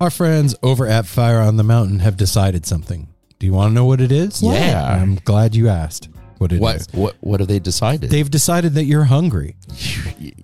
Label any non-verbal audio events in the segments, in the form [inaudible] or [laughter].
Our friends over at Fire on the Mountain have decided something. Do you want to know what it is? Yeah. I'm glad you asked what it is. What what what have they decided? They've decided that you're hungry.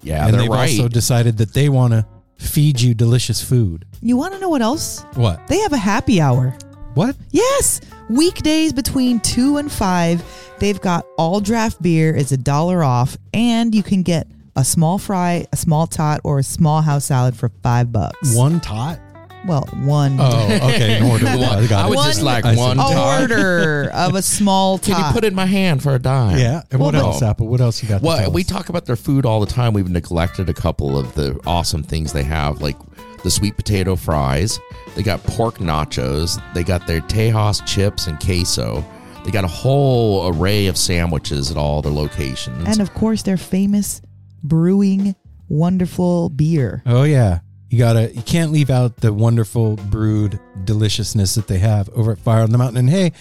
yeah, and they're they've right. also decided that they want to feed you delicious food. You want to know what else? What? They have a happy hour. What? Yes, weekdays between two and five. They've got all draft beer is a dollar off, and you can get a small fry, a small tot, or a small house salad for five bucks. One tot? Well, one. Oh, okay. An order. [laughs] I, got I it. would just like I one a tot. order of a small tot. [laughs] Can you put it in my hand for a dime? Yeah. And what Well, else, Apple? What else you got? to Well, tell we us? talk about their food all the time. We've neglected a couple of the awesome things they have, like the sweet potato fries. They got pork nachos. They got their Tejas chips and queso. They got a whole array of sandwiches at all their locations. and of course, their famous brewing wonderful beer. Oh yeah. You gotta you can't leave out the wonderful brewed deliciousness that they have over at Fire on the Mountain. And hey,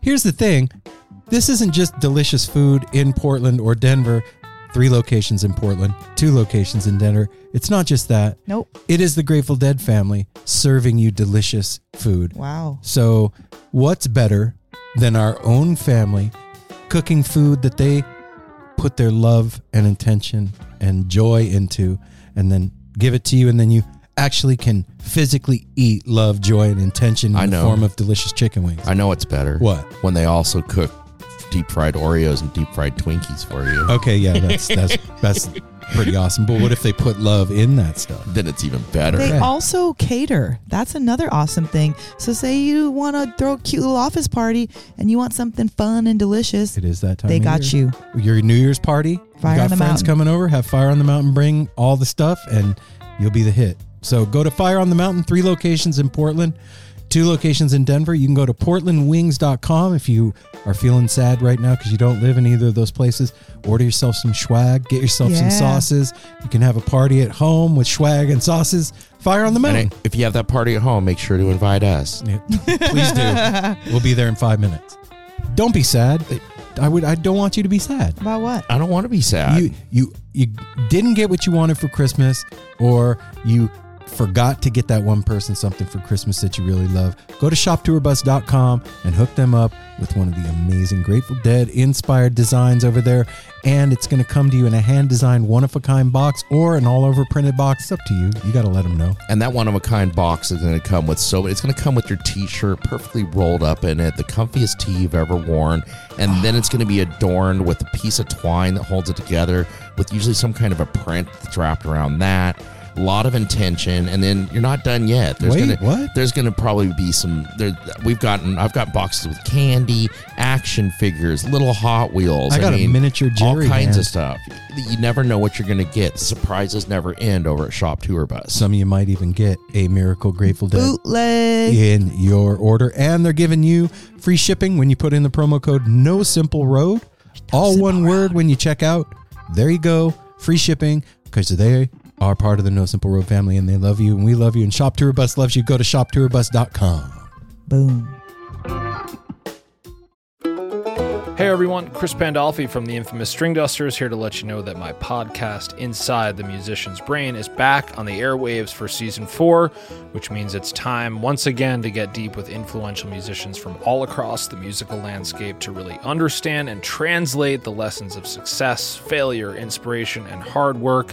here's the thing. This isn't just delicious food in Portland or Denver. Three locations in Portland, two locations in Denver. It's not just that. Nope. It is the Grateful Dead family serving you delicious food. Wow. So, what's better than our own family cooking food that they put their love and intention and joy into and then give it to you and then you actually can physically eat love, joy and intention in I the know. form of delicious chicken wings. I know it's better. What? When they also cook deep fried Oreos and deep fried Twinkies for you. Okay, yeah, that's [laughs] that's that's pretty awesome. But what if they put love in that stuff? Then it's even better. They Yeah. also cater. That's another awesome thing. So, say you want to throw a cute little office party and you want something fun and delicious, It is that time. they of got year. you. Your New Year's party. Fire you got on the friends Mountain. coming over. Have Fire on the Mountain bring all the stuff, and you'll be the hit. So go to Fire on the Mountain. Three locations in Portland, two locations in Denver. You can go to portlandwings.com if you are feeling sad right now because you don't live in either of those places. Order yourself some swag. Get yourself some sauces. You can have a party at home with swag and sauces. Fire on the And Mountain. if you have that party at home, make sure to invite us. Yeah, [laughs] please do. we'll be there in five minutes. Don't be sad. I would. I don't want you to be sad. About what? I don't want to be sad. you you you didn't get what you wanted for Christmas, or you forgot to get that one person something for Christmas that you really love. Go to shoptourbus.com and hook them up with one of the amazing Grateful Dead inspired designs over there. And it's going to come to you in a hand designed one of a kind box or an all over printed box. It's up to you. You got to let them know. And that one of a kind box is going to come with so it's going to come with your t-shirt perfectly rolled up in it, the comfiest tee you've ever worn, and then it's going to be adorned with a piece of twine that holds it together with usually some kind of a print that's wrapped around that. A lot of intention, and then you're not done yet. There's Wait, gonna, what? There's going to probably be some. There, we've gotten. I've got boxes with candy, action figures, little Hot Wheels. I got a mean, miniature Jerry all kinds man. of stuff. You never know what you're going to get. Surprises never end over at Shop Tour Bus. Some of you might even get a Miracle Grateful Dead Bootleg. in your order. And they're giving you free shipping when you put in the promo code No Simple Road. All one word when you check out. There you go. Free shipping because they are part of the No Simple Road family and they love you and we love you. And Shop Tour Bus loves you. Go to shoptourbus.com. Boom. Hey everyone, Chris Pandolfi from the infamous Stringdusters here to let you know that my podcast, Inside the Musician's Brain, is back on the airwaves for season four, which means it's time once again to get deep with influential musicians from all across the musical landscape to really understand and translate the lessons of success, failure, inspiration, and hard work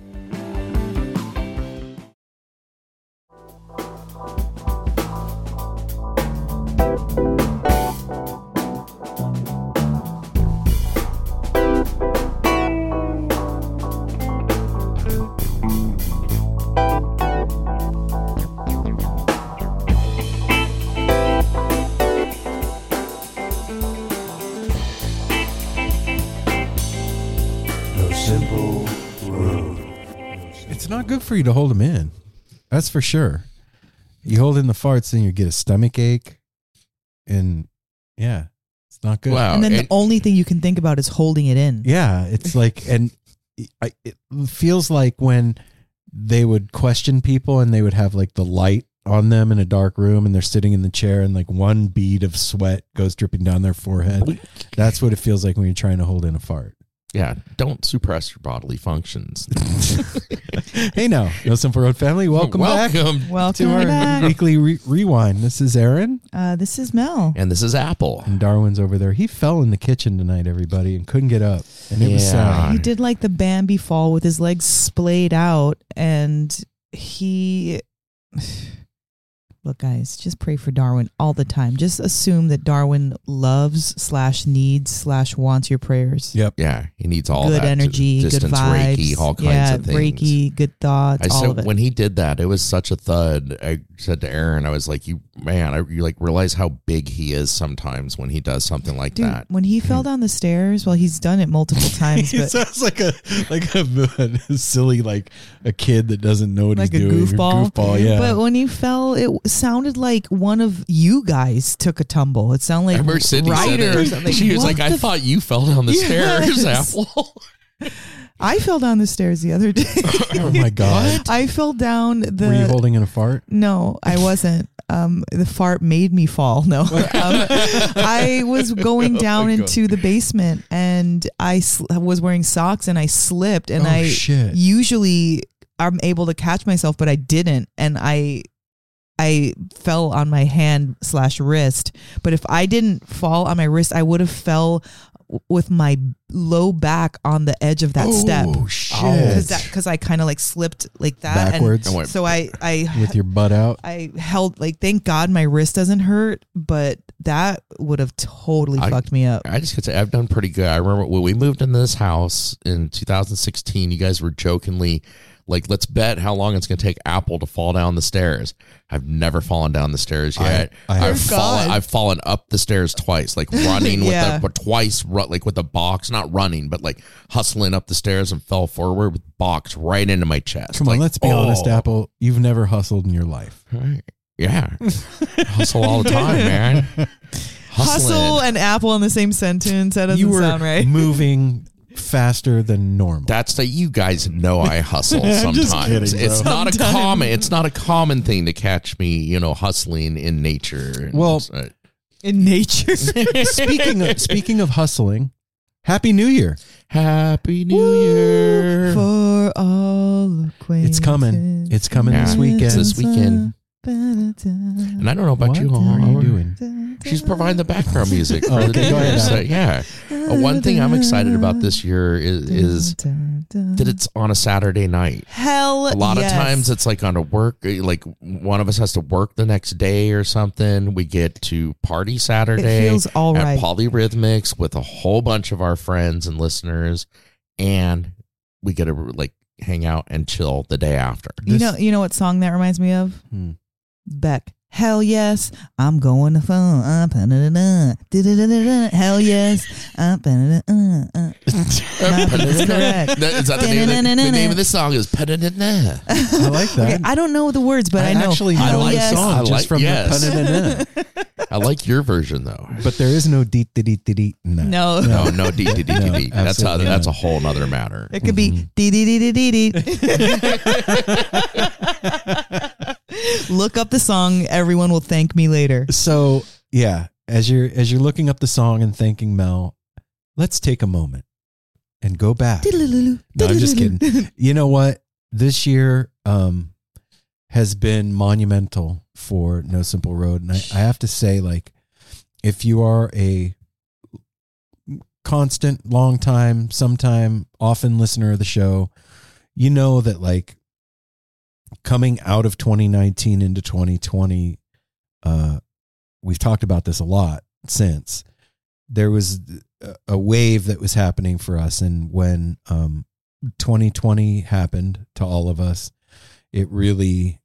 It's not good for you to hold them in. That's for sure. You hold in the farts, then you get a stomach ache, and yeah, it's not good. Wow. and then and- the only thing you can think about is holding it in. Yeah, it's [laughs] like, and I, it feels like when they would question people and they would have like the light on them in a dark room and they're sitting in the chair and like one bead of sweat goes dripping down their forehead. That's what it feels like when you're trying to hold in a fart. Yeah, don't suppress your bodily functions. [laughs] Hey now, No Simple Road family, welcome, back Welcome. [laughs] Welcome to our back. weekly re- rewind. This is Aaron Uh, this is Mel. And this is Apple. and Darwin's over there. He fell in the kitchen tonight, everybody, and couldn't get up, and it was sad. He did like the Bambi fall with his legs splayed out, and he. Look, guys, just pray for Darwin all the time. Just assume that Darwin loves slash needs slash wants your prayers. Yep. Yeah, he needs all good that to energy, good vibes, Reiki, all kinds yeah, of things. Reiki, good thoughts, I all said of it. when he did that, it was such a thud. I said to Aaron, I was like, "You man, I, you like realize how big he is sometimes when he does something like Dude, that." when he hmm. fell down the stairs, well, he's done it multiple [laughs] times, He but sounds like a like a, [laughs] a silly like a kid that doesn't know what like a he's doing. goofball. Goofball, yeah. But when he fell, it sounded like one of you guys took a tumble. It sounded I like remember Sydney Ryder or something. She was What like, "I thought you fell down the stairs, Apple." [laughs] I fell down the stairs the other day. [laughs] oh my [laughs] god. I fell down the. Were you holding in a fart? no, I wasn't. Um, the fart made me fall. No, um, I was going down God. into the basement and I sl- was wearing socks and I slipped and Oh, I shit. usually I'm able to catch myself, but I didn't, and I I fell on my hand slash wrist. But if I didn't fall on my wrist, I would have fell with my low back on the edge of that oh, step Oh shit. because I kind of like slipped like that Backwards And and so I I with your butt out. I held like thank God my wrist doesn't hurt, but that would have totally I- fucked me up. I just could say I've done pretty good. I remember when we moved into this house in 2016. You guys were jokingly Like, let's bet how long it's going to take Apple to fall down the stairs. I've never fallen down the stairs yet. I have- fallen. I've fallen up the stairs twice, like [laughs] running Yeah. with the twice, like with the box, not running, but like hustling up the stairs and fell forward with box right into my chest. Come on, Like, let's be honest, oh. Apple. You've never hustled in your life. Yeah, [laughs] hustle all the time, man. [laughs] Hustle Hustling. and Apple in the same sentence. That doesn't you were sound right. moving faster than normal. That's that you guys know I [laughs] hustle I'm sometimes. kidding, it's bro. not a common it's not a common thing to catch me, you know, hustling in nature. And Well- uh, In nature. [laughs] speaking of speaking of hustling, Happy New Year. Happy New Year. For all It's coming. It's coming Yeah. this weekend. It's this weekend. And And I don't know about what you. are you doing? She's providing the background [laughs] music for Oh, the okay, go ahead, So, yeah. Uh, one thing I'm excited about this year is, is that it's on a Saturday night. hell. A lot yes. of times it's like on a work, like one of us has to work the next day or something. We get to party Saturday. It feels all at right. Polyrhythmics with a whole bunch of our friends and listeners, and we get to like hang out and chill the day after. You This- know, you know what song that reminds me of? Hmm. Beck. Hell yes, I'm going to phone. Uh. Hell yes, uh, pa-da-da-da, uh. That's correct. That- Is that the name, of the, the name of the song? Is "Pa-da-da-da." I like that. Okay, I don't know the words, but I, know. actually Hell know like the yes. song I just like- from yes. the. I like your version though. But there is no deet deet deet deet no. No. No, no, dee, dee, dee, No, dee, dee. That's how. absolutely That's a whole nother matter. It could be dee dee dee dee dee dee. Look up the song. Everyone will thank me later. So yeah, as you're as you're looking up the song and thanking Mel, let's take a moment and go back. No, I'm just kidding. [laughs] You know what? This year um, has been monumental for No Simple Road, and I, I have to say, like, if you are a constant, long time, sometime, often listener of the show, you know that like coming out of 2019 into 2020, uh, we've talked about this a lot since there was a- wave that was happening for us, and when um, 2020 happened to all of us, it really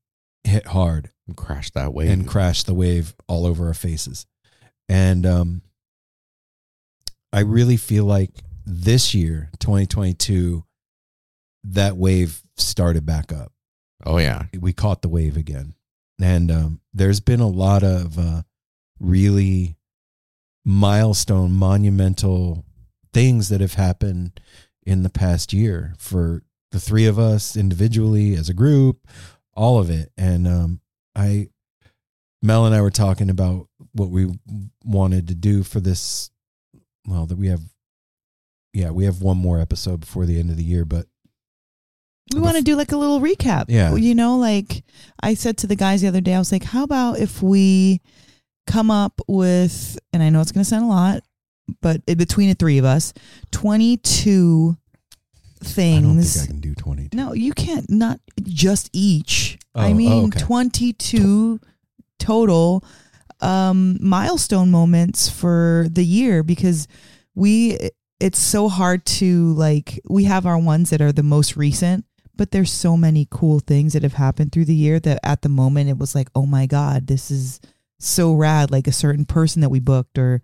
hit hard and crashed that wave and crashed the wave all over our faces. And um, I really feel like this year, 2022, that wave started back up. Oh yeah. We caught the wave again. And um, there's been a lot of uh, really milestone, monumental things that have happened in the past year for the three of us individually, as a group, all of it. And um, I, Mel and I were talking about what we wanted to do for this. Well, that we have, yeah, we have one more episode before the end of the year, but We want to do like a little recap. Yeah. You know, like I said to the guys the other day, I was like, how about if we come up with, and I know it's going to sound a lot, but between the three of us, 22 I don't things. think I can do 22. no, you can't, not just each. I Oh, mean, oh, okay. 22 total um, milestone moments for the year because we, it's so hard to like, we have our ones that are the most recent but there's so many cool things that have happened through the year that at the moment it was like oh my god this is so rad like a certain person that we booked or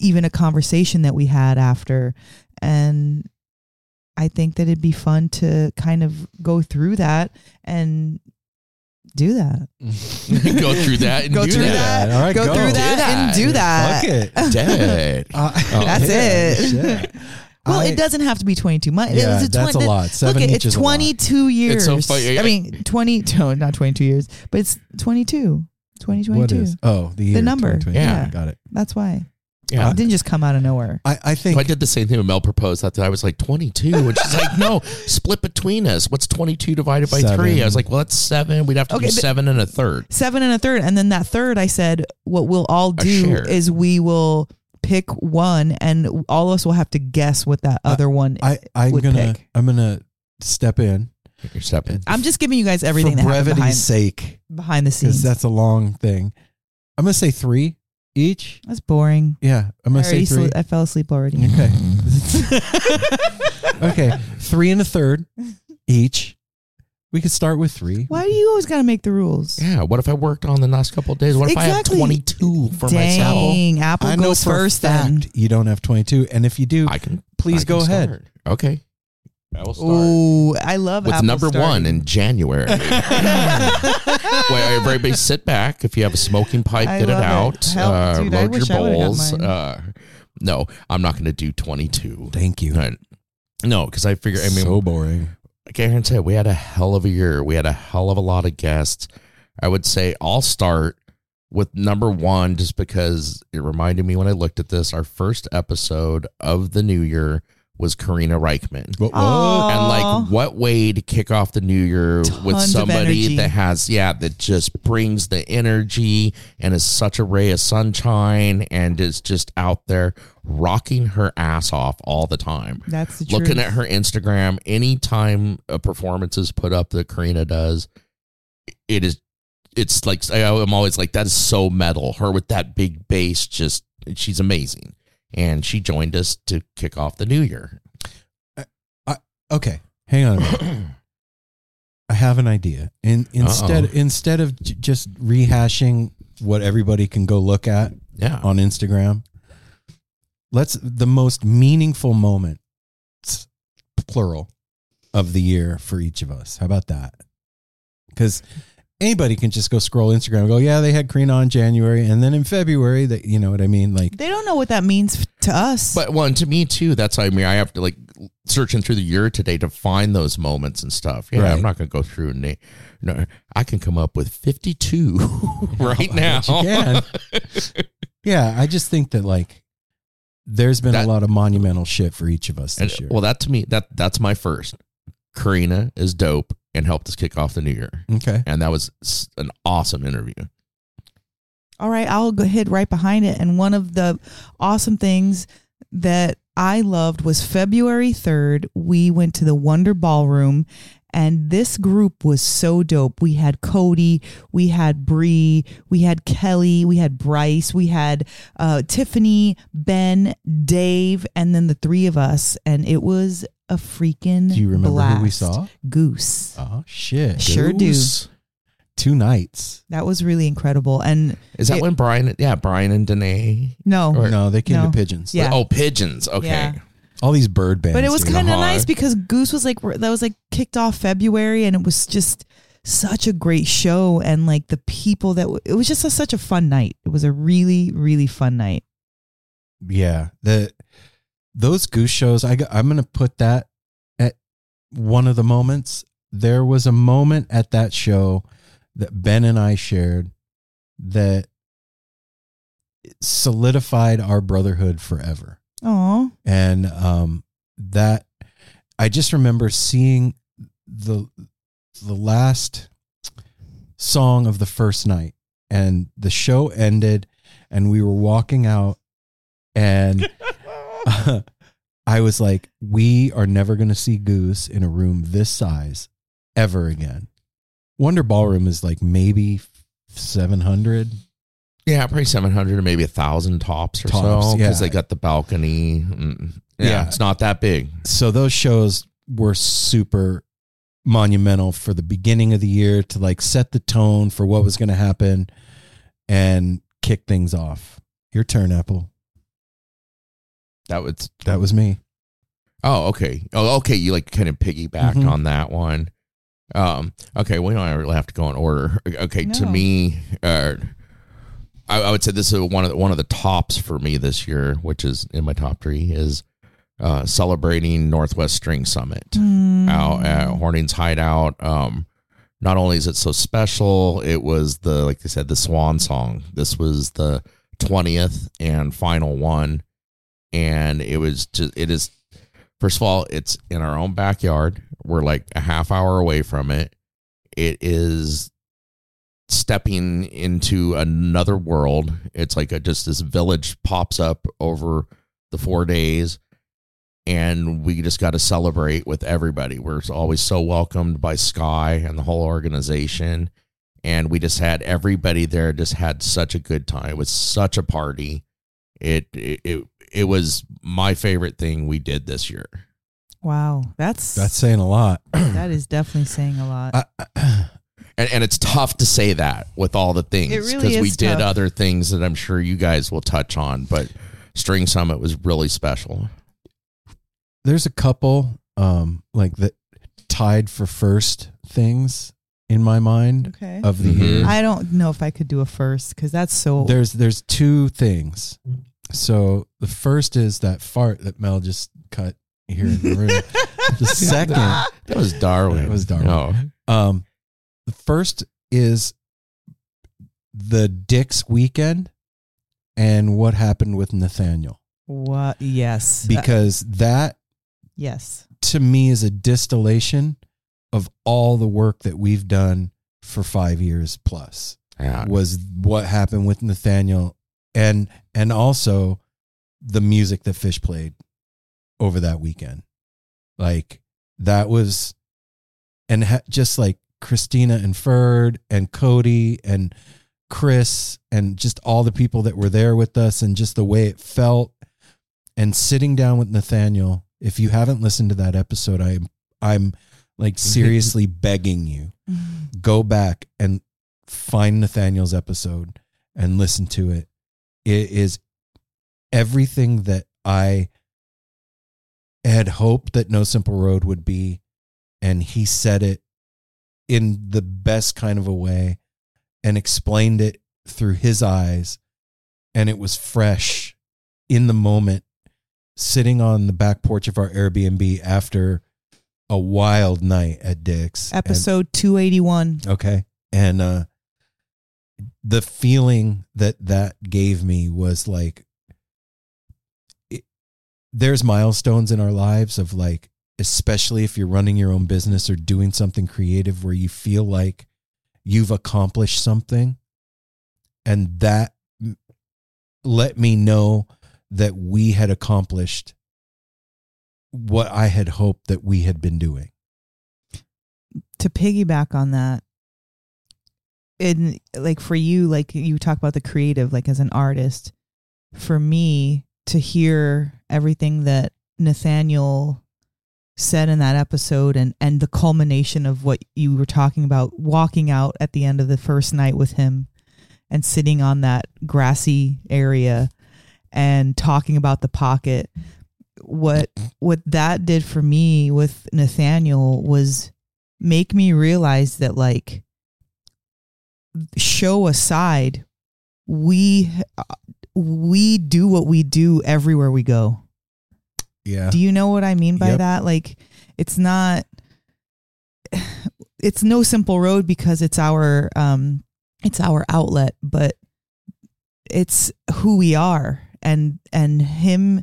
even a conversation that we had after and i think that it'd be fun to kind of go through that and do that [laughs] go through that and go do through that. that, All right, go, go. through Do that, and do that Fuck it. Dead. Uh, [laughs] That's it. Shit. well I- it doesn't have to be 22 My, Yeah, it's that's a lot. Seven Look, it's is a lot. 22 years. It's so funny. I mean, 20, [laughs] no, not 22 years, but it's 22. 2022. What is? Oh, the year. number. 2020. Yeah. got it. That's why. Yeah. It didn't just come out of nowhere. I, I think I did the same thing when Mel proposed that. I was like 22, and she's like, "No, [laughs] split between us. What's 22 divided by Seven. three?" I was like, "Well, that's seven. We'd have to Okay, do seven and a third. Seven and a third. And then that third, I said, what we'll all do is we will pick one and all of us will have to guess what that I- other one I I'm would gonna pick. I'm gonna step in You're stepping. I'm just giving you guys everything for that happened brevity's behind, sake behind the because scenes. That's, that's a long thing. I'm gonna say three each. That's boring. Yeah, I'm I, gonna already say three. sle- I fell asleep already. Okay. [laughs] [laughs] okay, three and a third [laughs] each, We could start with three. Why do you always got to make the rules? Yeah. What if I worked on the last couple of days? What if Exactly. I have 22 for myself? Dang, Apple I know goes for first a fact then. you don't have 22. And if you do, I can. please I can go ahead. start. Okay. I will start. Oh, I love with Apple number starting. one in January. [laughs] Wait, everybody sit back. If you have a smoking pipe, I get it love it. out. Hell, uh, dude, I load wish your I would've got bowls. mine. Uh, no, I'm not going to do 22. Thank you. No, because I figure, I mean, so boring. Like Aaron said, we had a hell of a year. We had a hell of a lot of guests. I would say I'll start with number one just because it reminded me when I looked at this. Our first episode of the new year was Karina Rykman. What, what? And like, what way to kick off the new year with Tons of somebody that has, yeah, that just brings the energy and is such a ray of sunshine and is just out there rocking her ass off all the time. That's the Looking truth. at her Instagram, anytime a performance is put up that Karina does, it is, it's like, I- I'm always like, that is so metal. Her with that big bass, just, she's amazing. And she joined us to kick off the new year. i Okay, hang on a minute. [clears throat] I have an idea. In, instead Uh-oh. instead of j- just rehashing what everybody can go look at Yeah. on Instagram, let's the most meaningful moment, plural, of the year for each of us. How about that? Because anybody can just go scroll Instagram and go, yeah, they had Karina on January, and then in February, that you know what I mean? Like, They don't know what that means to us. But well, to me too, that's how I mean I have to like searching through the year today to find those moments and stuff. Yeah, Right. I'm not going to go through and na- no, I can come up with 52 [laughs] right I now. can. [laughs] yeah, I just think that like there's been That- a lot of monumental shit for each of us And, this year. well, that to me that that's my first. Karina is dope and helped us kick off the new year, okay. and that was an awesome interview. All right, I'll go ahead right behind it. And one of the awesome things that I loved was February 3rd, we went to the Wonder Ballroom. And this group was so dope. We had Cody, we had Bree, we had Kelly, we had Bryce, we had uh, Tiffany, Ben, Dave, and then the three of us. And it was a freaking Do you remember who we saw? Goose. Oh shit. Sure do. Two nights. That was really incredible. And Is that It- when Brian? Yeah, Brian and Danae. no, Or- no, they came No. to pigeons. Yeah. Oh, pigeons. Okay. Yeah. All these bird bands. But it was dude. kind of nice because Goose was like that was like kicked off February, and it was just such a great show, and like the people that w- it was just a, such a fun night. It was a really really fun night. Yeah. The those goose shows, I I'm gonna put that at one of the moments. There was a moment at that show that Ben and I shared that solidified our brotherhood forever. Oh, and um, that I just remember seeing the the last song of the first night, and the show ended, and we were walking out, and [laughs] I was like, "We are never going to see Goose in a room this size ever again." Wonder Ballroom is like maybe seven hundred. Yeah, probably seven hundred or maybe a thousand tops or Tops, so because yeah. they got the balcony. Mm, Yeah, Yeah. it's not that big. so those shows were super monumental for the beginning of the year to like set the tone for what was going to happen and kick things off. Your turn, Apple. That was That was me. oh okay oh okay. You like kind of piggybacked Mhm. on that one. Um. Okay. We don't really have to go in order. Okay. To No. me, uh, I, I would say this is one of the, one of the tops for me this year, which is in my top three, is uh, celebrating Northwest String Summit. Mm. out at Horning's Hideout. Um, not only is it so special, it was the like they said the swan song. This was the twentieth and final one, and it was just it is. First of all, it's in our own backyard. We're like a half hour away from it. It is stepping into another world. It's like a, just this village pops up over the four days and we just got to celebrate with everybody. We're always so welcomed by Sky and the whole organization. And we just had everybody there just had such a good time. It was such a party. It it it, it was my favorite thing we did this year. Wow, that's That's saying a lot. that is definitely saying a lot. [clears throat] I, And, and it's tough to say that with all the things because really we is did other things that I'm sure you guys will touch on. But String Summit was really special. there's a couple um like that tied for first things in my mind okay. of the Mhm. year. I don't know if I could do a first because that's so. There's there's two things. So the first is that fart that Mel just cut here in the room. [laughs] the second That was Darwin. That was Darwin. Oh. Um, the first is the Dick's weekend and what happened with Nathaniel. what? Yes. Uh, Because that yes. to me is a distillation of all the work that we've done for five years plus Yeah. was what happened with Nathaniel and and also the music that Phish played over that weekend. Like that was and ha- just like Christina and Ferd and Cody and Chris and just all the people that were there with us and just the way it felt and sitting down with Nathaniel. If you haven't listened to that episode, I I'm like [laughs] seriously begging you mm-hmm. go back and find Nathaniel's episode and listen to it. It is everything that I had hoped that No Simple Road would be. And he said it in the best kind of a way and explained it through his eyes. And it was fresh in the moment, sitting on the back porch of our Airbnb after a wild night at Dick's. And- Episode eighty one. Okay. And uh the feeling that that gave me was like it, there's milestones in our lives of like especially if you're running your own business or doing something creative where you feel like you've accomplished something and that let me know that we had accomplished what I had hoped that we had been doing. to piggyback on that and like for you like you talk about the creative like as an artist for me to hear everything that Nathaniel said in that episode and and the culmination of what you were talking about walking out at the end of the first night with him and sitting on that grassy area and talking about the pocket. What what that did for me with Nathaniel was make me realize that like show aside we uh, we do what we do everywhere we go Yeah. do you know what i mean by Yep. that like it's not it's no simple road because it's our um it's our outlet but it's who we are and and him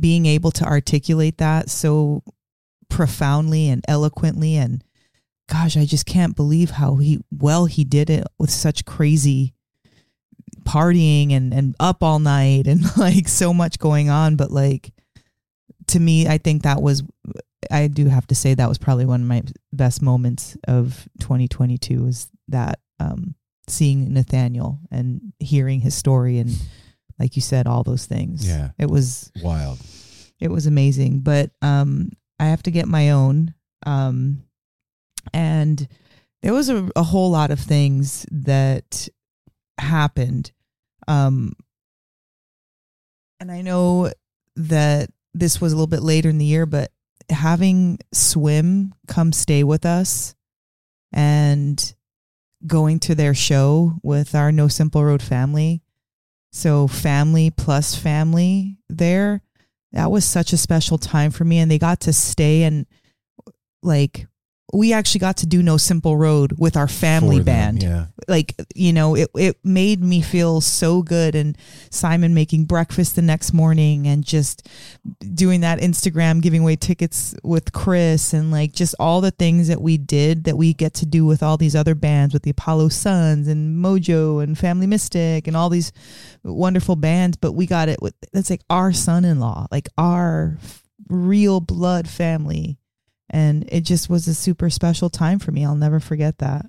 being able to articulate that so profoundly and eloquently and gosh i just can't believe how he well he did it with such crazy partying and and up all night and [laughs] like so much going on but like to me i think that was i do have to say that was probably one of my best moments of 2022 was that um seeing nathaniel and hearing his story and like you said all those things Yeah. it was Wild. it was amazing but um i have to get my own um and there was a, a whole lot of things that happened um and i know that this was a little bit later in the year but having swim come stay with us and going to their show with our no simple road family so family plus family there that was such a special time for me. And they got to stay and like we actually got to do no simple road with our family them, band. Yeah. like you know it, it made me feel so good. And simon making breakfast the next morning and just doing that instagram giving away tickets with chris and like just all the things that we did that we get to do with all these other bands with the apollo suns and mojo and family mystic and all these wonderful bands. But we got it with that's like our son-in-law like our real blood family and it just was a super special time for me i'll never forget that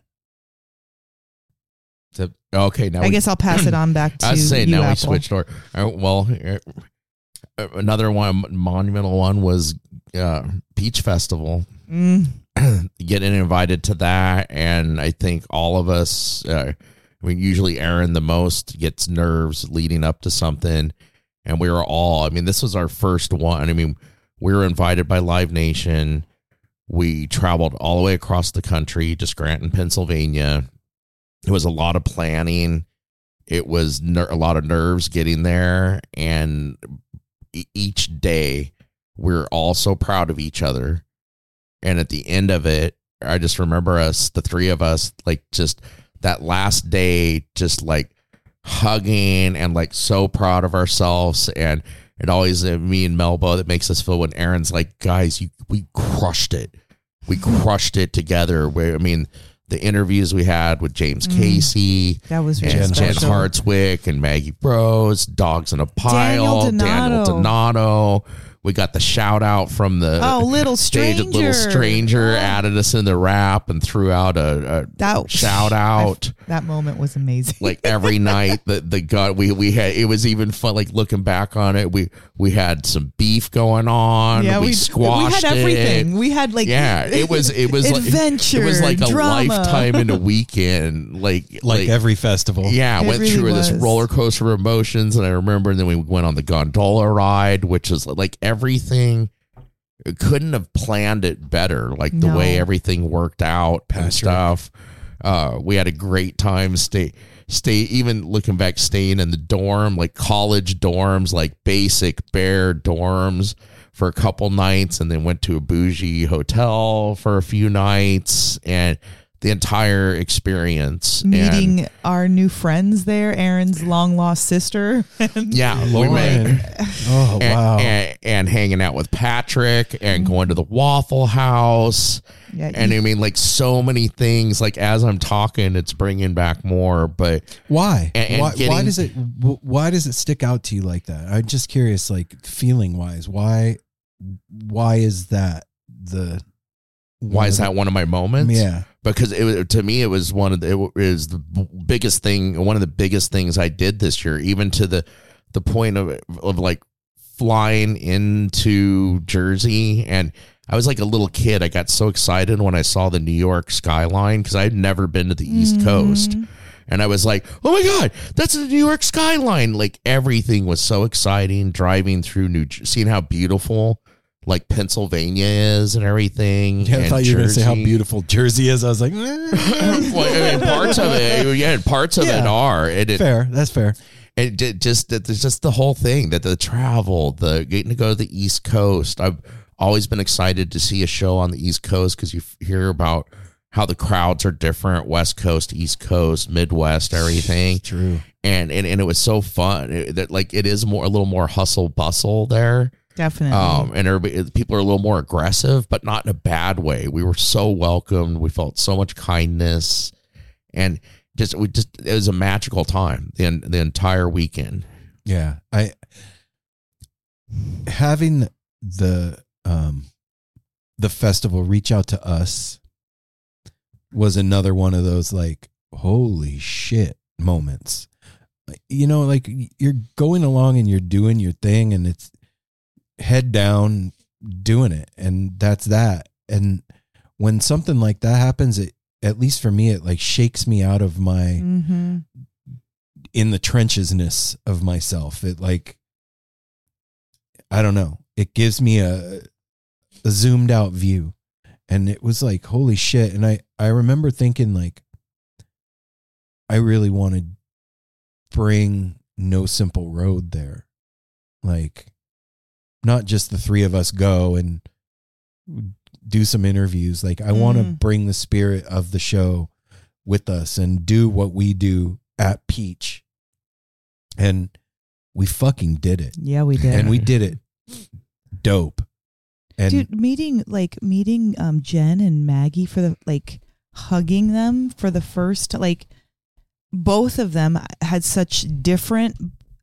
okay, now I we- guess I'll pass it on back to [clears throat] I was saying you, now we switched over. Uh, well, uh, Another one, monumental one, was uh, Peach Festival. Mm. [clears throat] Getting invited to that, and I think all of us, uh, I mean, usually Aaron the most gets nerves leading up to something, and we were all. I mean, this was our first one. I mean, we were invited by Live Nation. We traveled all the way across the country to Scranton, Pennsylvania. It was a lot of planning. It was ner- a lot of nerves getting there, and e- each day we're all so proud of each other. And at the end of it, I just remember us, the three of us, like just that last day, just like hugging and like so proud of ourselves. And it always uh, me and Melba that makes us feel when Aaron's like, guys, you we crushed it. We [laughs] crushed it together. Where I mean, the interviews we had with James Casey That was really and Jen. Hartswick and Maggie Rose, Dogs in a Pile, Daniel Daniel Donato. Donato. We got the shout out from the Oh, little stage. stranger. Little stranger Oh. added us in the rap and threw out a, a That shout out. That moment was amazing. like every [laughs] night the the gut we we had it was even fun like looking back on it we we had some beef going on yeah, we, we squashed We had everything. it We had like yeah it was [laughs] it was adventure. like it was like a drama. lifetime in a [laughs] weekend like like, every festival. yeah, It went really through this roller coaster of emotions, and I remember. And then we went on the gondola ride, which is like everything. Couldn't have planned it better. Like the No. way everything worked out and Patrick. stuff. Uh, we had a great time. Stay, stay. Even looking back, staying in the dorm, like college dorms, like basic bare dorms for a couple nights, and then went to a bougie hotel for a few nights, and the entire experience. And- meeting our new friends there, Aaron's long lost sister. [laughs] Yeah, we Lauren. [laughs] Oh and, wow. and, and hanging out with Patrick and mm-hmm. going to the Waffle House. yeah, And I mean, like so many things. Like as I'm talking, it's bringing back more. But why? and- and why, why does it? Why does it stick out to you like that? I'm just curious, like feeling wise. Why? Why is that the? Why is mm. that one of my moments? Yeah. because it to me it was one of the, it is the biggest thing one of the biggest things I did this year even to the the point of of like flying into Jersey. And I was like a little kid. I got so excited when I saw the New York skyline cuz I had never been to the East mm-hmm. Coast. And I was like oh my god that's the New York skyline. Like everything was so exciting driving through New seeing how beautiful like Pennsylvania is and everything Yeah, I and thought you were going to say how beautiful Jersey is. I was like, [laughs] eh, well, I mean, parts of it, yeah, parts of it are. It, it, fair. That's fair. it ju- just that there's just the whole thing that the travel, the getting to go to the East Coast. I've always been excited to see a show on the East Coast because you hear about how the crowds are different, West Coast, East Coast, Midwest, everything, True. and and, and it was so fun. It, that like it is more a little more hustle bustle there. Definitely. Um, and everybody, people are a little more aggressive, but not in a bad way. We were so welcomed. We felt so much kindness, and just we just it was a magical time the the entire weekend. Yeah. I having the um the festival reach out to us was another one of those like holy shit moments. You know, like you're going along and you're doing your thing and it's head down doing it and that's that. And when something like that happens, it at least for me it like shakes me out of my mm-hmm. in the trenchesness of myself. It like I don't know. It gives me a, a zoomed out view. And it was like, holy shit. And I, I remember thinking like I really want to bring No Simple Road there. Like not just the three of us go and do some interviews. Like I want to Mm. bring the spirit of the show with us and do what we do at Peach. And we fucking did it. Yeah, we did. And we did it dope. And Dude, meeting like meeting um Jen and Maggie for the like hugging them for the first like both of them had such different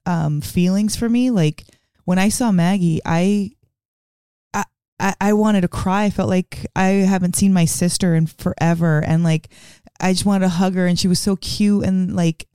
um feelings for me. Like when I saw Maggie, I I I, I wanted to cry. I felt like I haven't seen my sister in forever and like I just wanted to hug her and she was so cute and like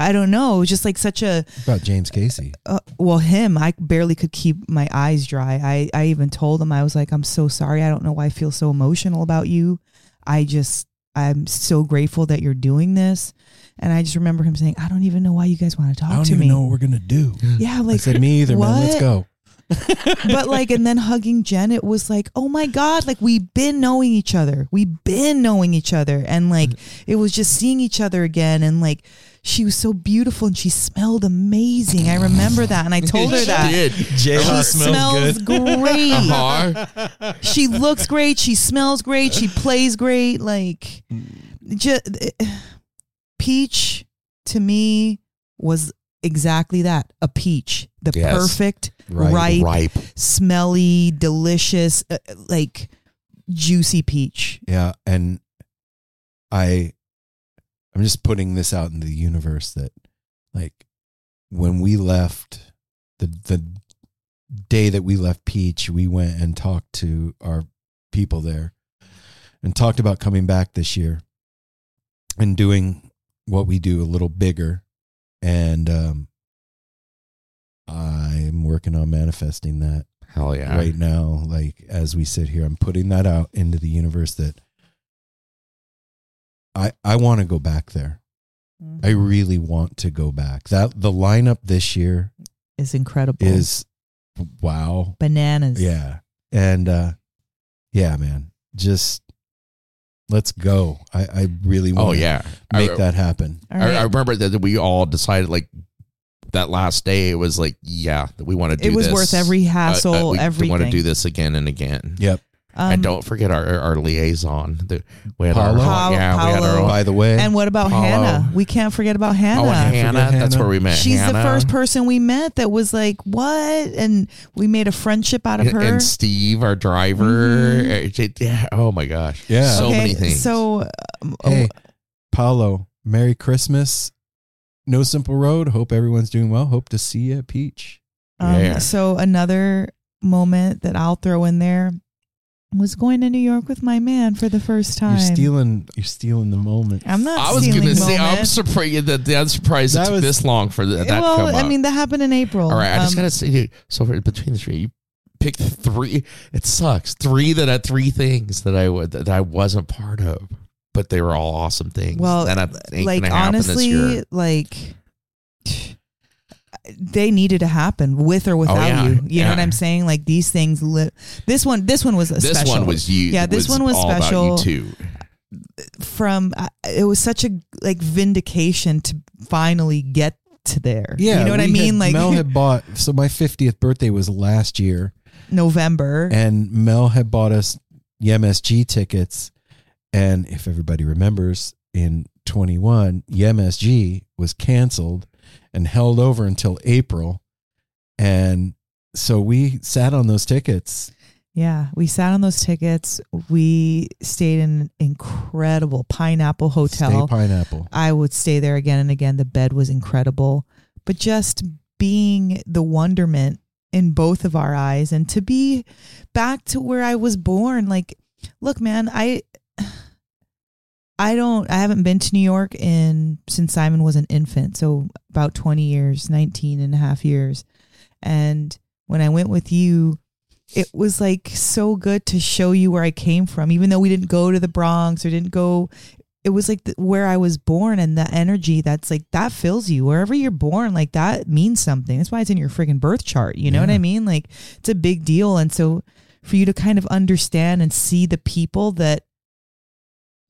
I don't know. It was just like such a about James Casey. uh, well him. I barely could keep my eyes dry. I I even told him I was like, I'm so sorry. I don't know why I feel so emotional about you. I just I'm so grateful that you're doing this. And I just remember him saying, I don't even know why you guys want to talk to me. I don't to even me. know what we're gonna do. Yeah, I like said, me either, man. Let's what? go. [laughs] but like and then hugging Jen, it was like, oh my God, like we've been knowing each other. We've been knowing each other. And like it was just seeing each other again and like she was so beautiful and she smelled amazing. I remember that. And I [laughs] told her She that. did. She smells great. [laughs] Uh-huh. She looks great. She smells great. She plays great. Like, just, Peach to me was exactly that a peach. The Yes. perfect, Ripe. ripe, Ripe. smelly, delicious, uh, like juicy peach. Yeah, and I I'm just putting this out in the universe that like when we left the the day that we left Peach, we went and talked to our people there and talked about coming back this year and doing what we do a little bigger. And um I'm working on manifesting that Hell yeah. right now. Like as we sit here i'm putting that out into the universe that i i want to go back there. I really want to go back. That the lineup this year Is incredible. is wow. Bananas. yeah. And uh yeah man. Just let's go i i really want Oh yeah. make I, that happen I, right. I remember that we all decided like that last day. It was like, yeah, we want to do. it was this. worth every Uh, uh, hassle, we everything. want to do this again and again. yep Um, and don't forget our our liaison. The, we had Paolo? our yeah, we had our by the way And what about Paulo. Hannah? We can't forget about Hannah. Oh, and Hannah. That's Hannah. where we met. She's the first person we met that was like, "What?" And we made a friendship out of her. and Steve, our driver. Mhm. Uh, yeah, Oh my gosh. Yeah. So okay, many things. So, um, Hey, Paulo, Merry Christmas. No Simple Road. Hope everyone's doing well. Hope to see you at Peach. um, Yeah. so another moment that I'll throw in there was going to New York with my man for the first time. You're stealing. You're stealing the moment. I'm not. I was gonna say I'm surprised that I'm surprised it That took was- this long for that, that well, to come I up. mean, that happened in April. All right, I just Um, gotta say, dude, so for, between the three, you picked three. It sucks. Three that had three things that I would that I wasn't part of, but they were all awesome things. Well, that I like gonna this honestly, year. like they needed to happen with or without Oh, yeah. you. You know what I'm saying? Like these things. Li- this one. This one was a This special. one was you. Yeah, this one was all special. About you too. from. uh, It was such a like vindication to finally get to there. Yeah, you know what I mean? had- like Mel had [laughs] bought. So my 50th birthday was last year, November. and Mel had bought us the MSG tickets. And if everybody remembers, in 21, the MSG was canceled and held over until April, and so we sat on those tickets. Yeah, we sat on those tickets. We stayed in an incredible Pineapple Hotel. Stay pineapple. I would stay there again and again. The bed was incredible. But just being the wonderment in both of our eyes and to be back to where I was born. Like, look, man, I I don't I haven't been to New York in since Simon was an infant, so about 20 years, 19 and a half years. And when I went with you, it was like so good to show you where I came from, even though we didn't go to the Bronx or didn't go. It was like the, where I was born and the energy that's like that fills you wherever you're born. Like that means something. That's why it's in your freaking birth chart. You know what I mean? Like it's a big deal. And so for you to kind of understand and see the people that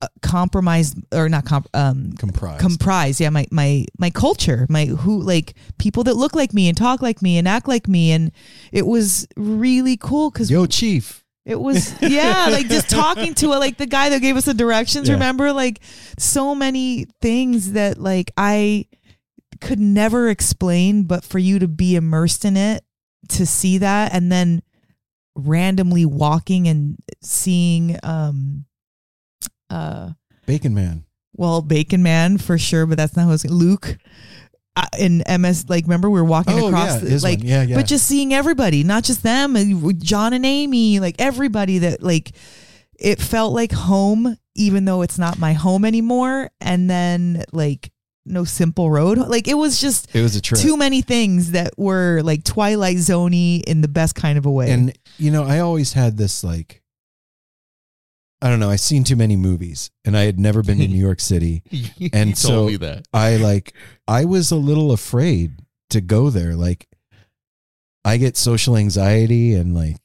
uh, compromise or not comp, um, Comprised. comprise yeah my my my culture my who like people that look like me and talk like me and act like me and it was really cool because Yo, Chief. it was yeah like just [laughs] talking to it like the guy that gave us the directions Yeah. remember like so many things that like i could never explain but for you to be immersed in it to see that and then randomly walking and seeing um uh Bacon Man. well, Bacon Man for sure, but that's not who it's Luke uh, in MS. Like, remember we were walking Oh, across, yeah, the, like. Yeah, yeah. but just seeing everybody, not just them, and John and Amy, like everybody that like it felt like home, even though it's not my home anymore. And then like no simple road. Like it was just It was a trip. too many things that were like Twilight Zoney in the best kind of a way. And you know, I always had this like I don't know, I've seen too many movies and I had never been to New York [laughs] City. And so-. I like I was a little afraid to go there. Like I get social anxiety and like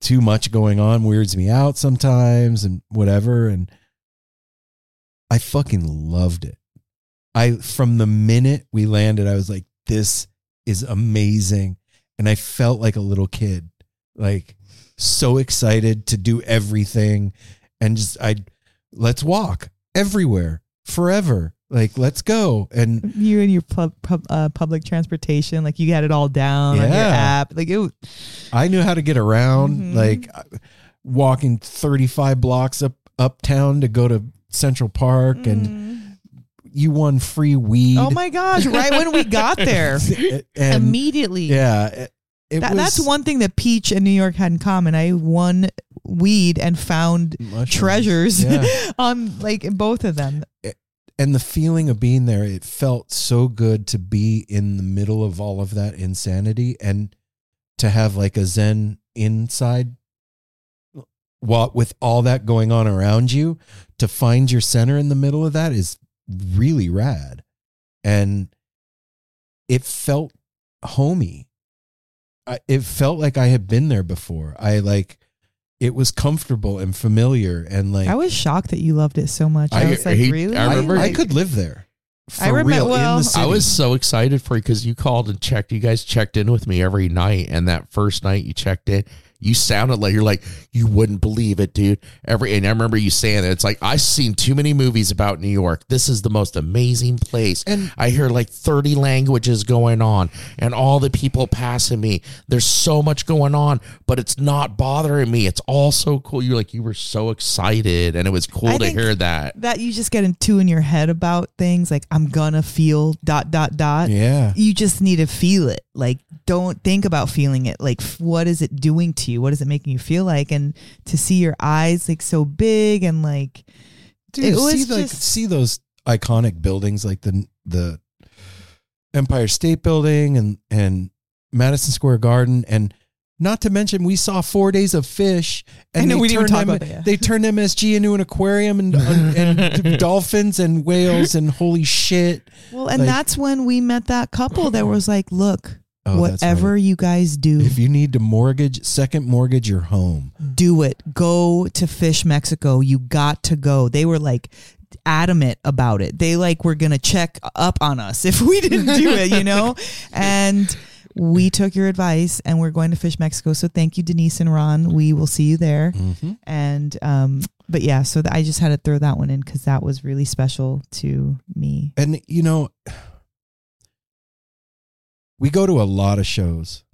too much going on weirds me out sometimes and whatever and I fucking loved it. I from the minute we landed I was like this is amazing and I felt like a little kid. Like so excited to do everything and just I let's walk everywhere forever. Like let's go and you and your pub, pub, uh, public transportation, like you had it all down on your app. Like it, I knew how to get around, Mhm. like uh, walking 35 blocks up uptown to go to Central Park, and Mm. you won free weed. oh my gosh! Right when we got [laughs] there, and immediately. yeah, it, it That, was that's one thing that Peach and New York had in common. I won weed and found mushrooms. treasures Yeah. [laughs] on like in both of them. and the feeling of being there, it felt so good to be in the middle of all of that insanity and to have like a zen inside what with all that going on around you to find your center in the middle of that is really rad and it felt homey I, it felt like i had been there before i like it was comfortable and familiar and like I was shocked that you loved it so much. I, I- was like, he- really? I I, remember- I could live there. For I remember- real in well, the city. I was so excited for you because you called and checked. You guys checked in with me every night, and that first night you checked in, you sounded like you're like you wouldn't believe it, dude. Every and I remember you saying that it's like I've seen too many movies about New York. This is the most amazing place. And- I hear like 30 languages going on, and all the people passing me. There's so much going on, but it's not bothering me. It's all so cool. You're like you were so excited, and it was cool I to hear that. that you just get in two in your head about things like I'm gonna feel dot dot dot. Yeah. You just need to feel it. Like don't think about feeling it. Like what is it doing to you? What is it making you feel like? And to see your eyes like so big and like Dude, It was see like just- see those iconic buildings like the the Empire State Building and and Madison Square Garden and not to mention we saw four days of Phish and they turned M- about yeah. they turned MSG into an aquarium and and [laughs] dolphins and whales and holy shit. well, and Like- that's when we met that couple that was like, look, Oh, that's whatever right. you guys do, If you need to mortgage second mortgage your home. do it. Go to Phish Mexico. You got to go. They were like adamant about it. They like were gonna check up on us [laughs] if we didn't do it, you know? And we took your advice and we're going to Phish Mexico. So thank you, Denise and Ron. We will see you there. Mm-hmm. And um, but yeah, so th- I just had to throw that one in because that was really special to me. And you know, we go to a lot of shows,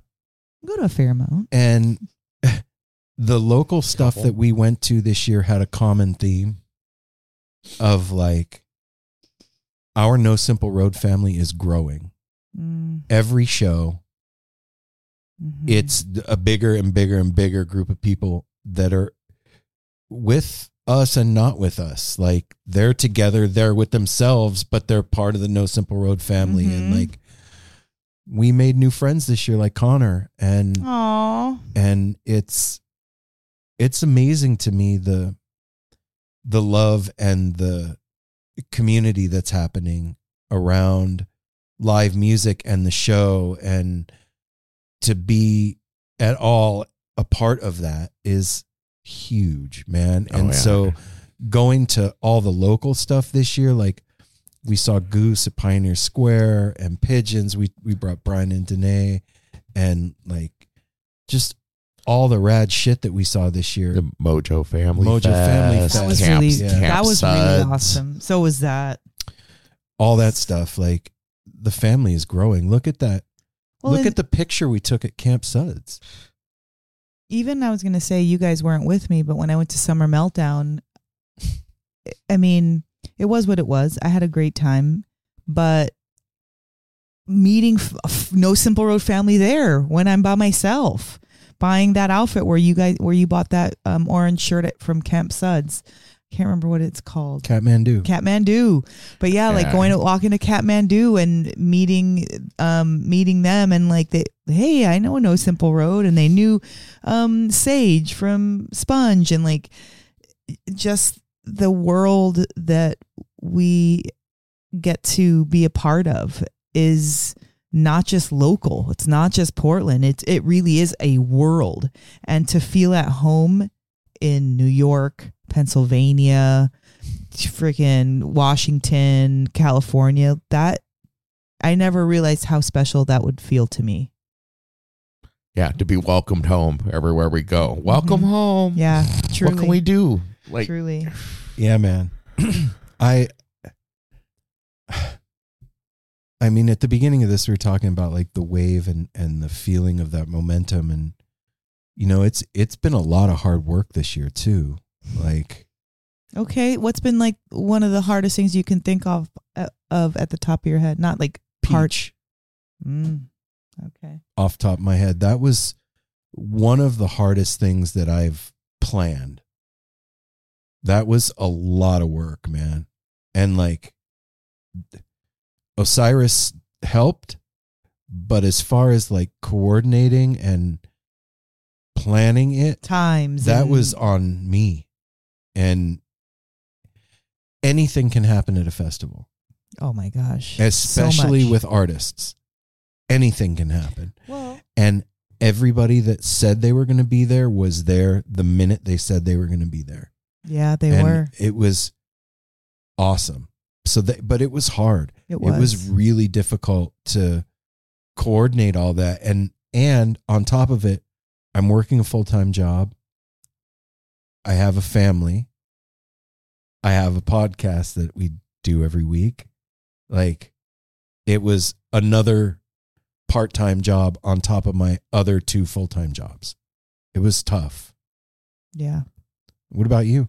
Go to a fair amount. and [laughs] the local stuff Couple. that we went to this year had a common theme of like our No Simple Road family is growing. Mm, Every show, mhm. it's a bigger and bigger and bigger group of people that are with us and not with us. Like they're together, they're with themselves, but they're part of the No Simple Road family. And Mhm. like we made new friends this year, like Connor, and Aw. and it's it's amazing to me the the love and the community that's happening around live music and the show and to be at all a part of that is huge man Oh, and yeah. so going to all the local stuff this year like we saw goose at pioneer square and pigeons we we brought brian and danae and like just all the rad shit that we saw this year The Mojo Family Mojo Family Fest, Fest. That was Camp- really yeah. Camp that was really awesome. So was that. all that stuff like the family is growing look at that Well, look and at the picture we took at camp suds even I was gonna say you guys weren't with me, but when I went to Summer Meltdown, I mean, it was what it was. I had a great time, but meeting f- f- no simple road family there when I'm by myself, buying that outfit where you guys where you bought that um, orange shirt at, from Camp Suds, I can't remember what it's called. Kathmandu. Kathmandu. But yeah, like going to walking to Kathmandu and meeting um meeting them and like they hey, I know No Simple Road and they knew um Sage from Sponge and like just the world that we get to be a part of is not just local. It's not just Portland. It it really is a world. And to feel at home in New York, Pennsylvania, freaking Washington, California, that I never realized how special that would feel to me. Yeah, to be welcomed home everywhere we go. Welcome Mhm. home. Yeah, truly. What can we do? Like, truly. Yeah, man. [clears throat] I I mean at the beginning of this we were talking about like the wave and and the feeling of that momentum and you know, it's it's been a lot of hard work this year too. Like Okay, what's been like one of the hardest things you can think of uh, of at the top of your head? Not like parch. Mm, okay. off top of my head. That was one of the hardest things that I've planned. That was a lot of work, man. And like Osiris helped, but as far as like coordinating and planning it, Times that and- was on me. And anything can happen at a festival, oh my gosh, especially so with artists. Anything can happen. well, And everybody that said they were going to be there was there the minute they said they were going to be there. Yeah, they and were. It was awesome. So that, but it was hard. It was. It was really difficult to coordinate all that. And, and on top of it, I'm working a full time job. I have a family. I have a podcast that we do every week. Like it was another part time job on top of my other two full time jobs. It was tough. yeah. What about you?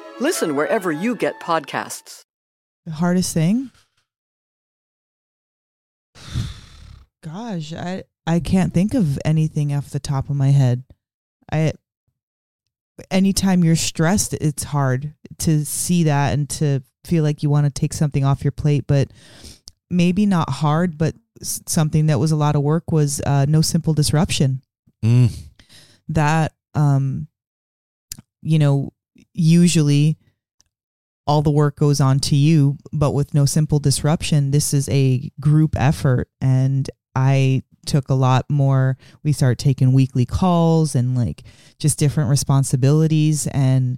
Listen wherever you get podcasts. The hardest thing? Gosh, I I can't think of anything off the top of my head. I anytime you're stressed, it's hard to see that and to feel like you want to take something off your plate, but maybe not hard, but something that was a lot of work was uh, no simple disruption. Mm. that um you know usually all the work goes on to you but with no simple disruption this is a group effort. And i took a lot more we started taking weekly calls and like just different responsibilities. And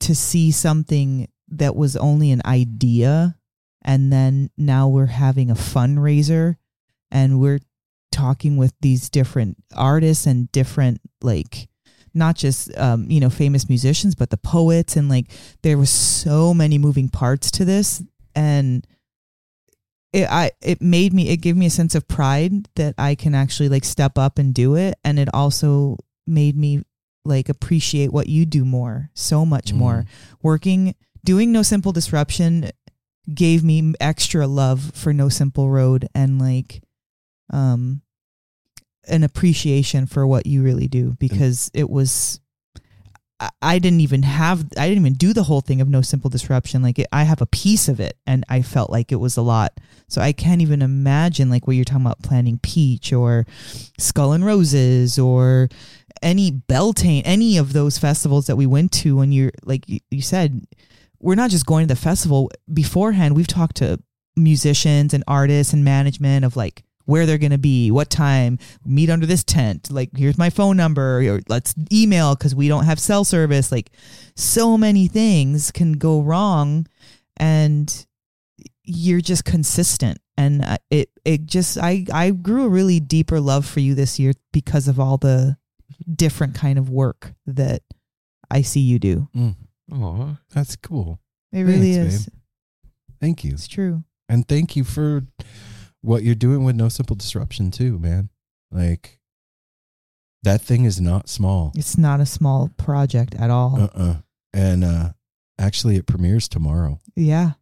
to see something that was only an idea and then now we're having a fundraiser and we're talking with these different artists and different like not just um, you know famous musicians but the poets and like there was so many moving parts to this and it I it made me it gave me a sense of pride that I can actually like step up and do it and it also made me like appreciate what you do more so much more. Working doing no simple disruption gave me extra love for no simple road and like um an appreciation for what you really do because it was I- I didn't even have I didn't even do the whole thing of no simple disruption. Like it, I have a piece of it and I felt like it was a lot. So I can't even imagine like what you're talking about planting Peach or Skull and Roses or any Beltane any of those festivals that we went to when you're like you, you said we're not just going to the festival. Beforehand we've talked to musicians and artists and management of like where they're going to be, what time, meet under this tent. Like, here's my phone number, or let's email because we don't have cell service. Like, so many things can go wrong, and you're just consistent. And uh, it it just I I grew a really deeper love for you this year because of all the different kind of work that I see you do. Mm. Aw. That's cool. It really Thanks, is. Thank you. It's true. And thank you for what you're doing with No Simple Disruption too, man. Like that thing is not small. It's not a small project at all. Uh-uh. And uh actually it premieres tomorrow. yeah.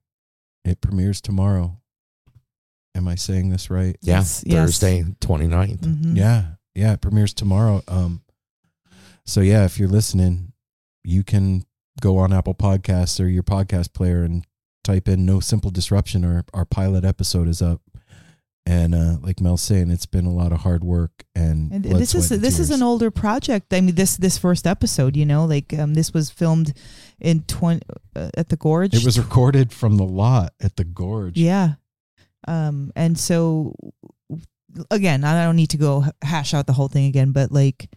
It premieres tomorrow. Am I saying this right? Yeah, Yes, yes. Thursday, 29th. Mhm. Yeah. Yeah, it premieres tomorrow. Um so yeah, if you're listening, you can go on Apple Podcasts or your podcast player and type in no simple disruption or our pilot episode is up. And uh like Mel's saying, it's been a lot of hard work and, And blood, this is and this is an older project. I mean, this this first episode, you know, like um, this was filmed in twenty uh, at the gorge. It was recorded from the lot at the gorge. Yeah. Um, and so again, I don't need to go hash out the whole thing again, but like,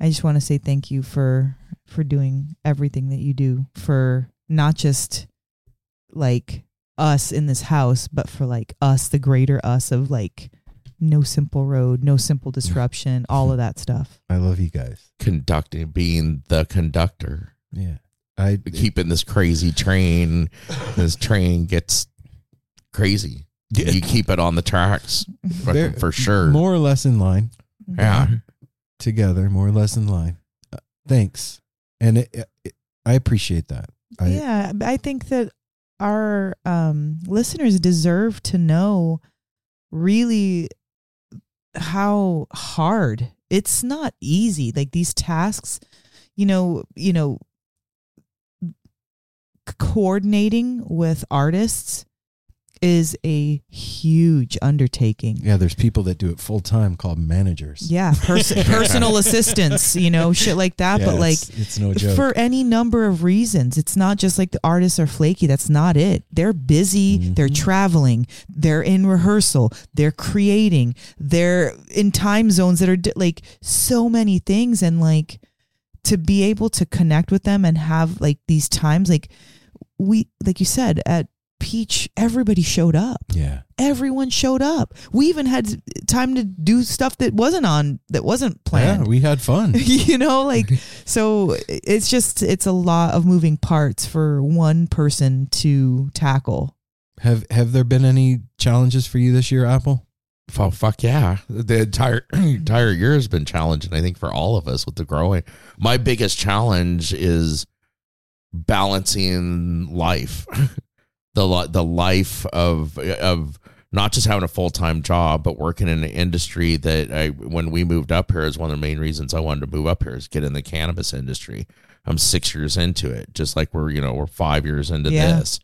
I just want to say thank you for, for doing everything that you do for not just like us in this house, but for like us, the greater us of like no simple road, no simple [laughs] disruption, all of that stuff. I love you guys. Conducting, being the conductor, Yeah. I keeping this crazy train. this train gets crazy. Yeah. You keep it on the tracks for, for sure. more or less in line yeah. together, more or less in line. Uh, thanks. And it, it, I appreciate that. I, yeah, I think that our um, listeners deserve to know really how hard it's not easy. Like these tasks, you know, you know, coordinating with artists is a huge undertaking. Yeah, there's people that do it full time called managers. Yeah, pers- [laughs] personal assistants, you know, shit like that. Yeah, but like, it's, it's no joke. for any number of reasons. It's not just like the artists are flaky. That's not it. They're busy. Mm-hmm. They're traveling. They're in rehearsal. They're creating. They're in time zones that are di- like so many things. And like to be able to connect with them and have like these times, like we, like you said, at Peach, everybody showed up. yeah. Everyone showed up. We even had time to do stuff that wasn't on, that wasn't planned Yeah, we had fun. [laughs] you know like so it's just it's a lot of moving parts for one person to tackle have have there been any challenges for you this year, Apple? Oh fuck yeah! The entire [clears throat] entire year has been challenging. I think for all of us with the growing. My biggest challenge is balancing life, [laughs] the the life of of not just having a full time job, but working in an industry that I when we moved up here is one of the main reasons I wanted to move up here is get in the cannabis industry. I'm six years into it, just like we're you know we're five years into Yeah. this.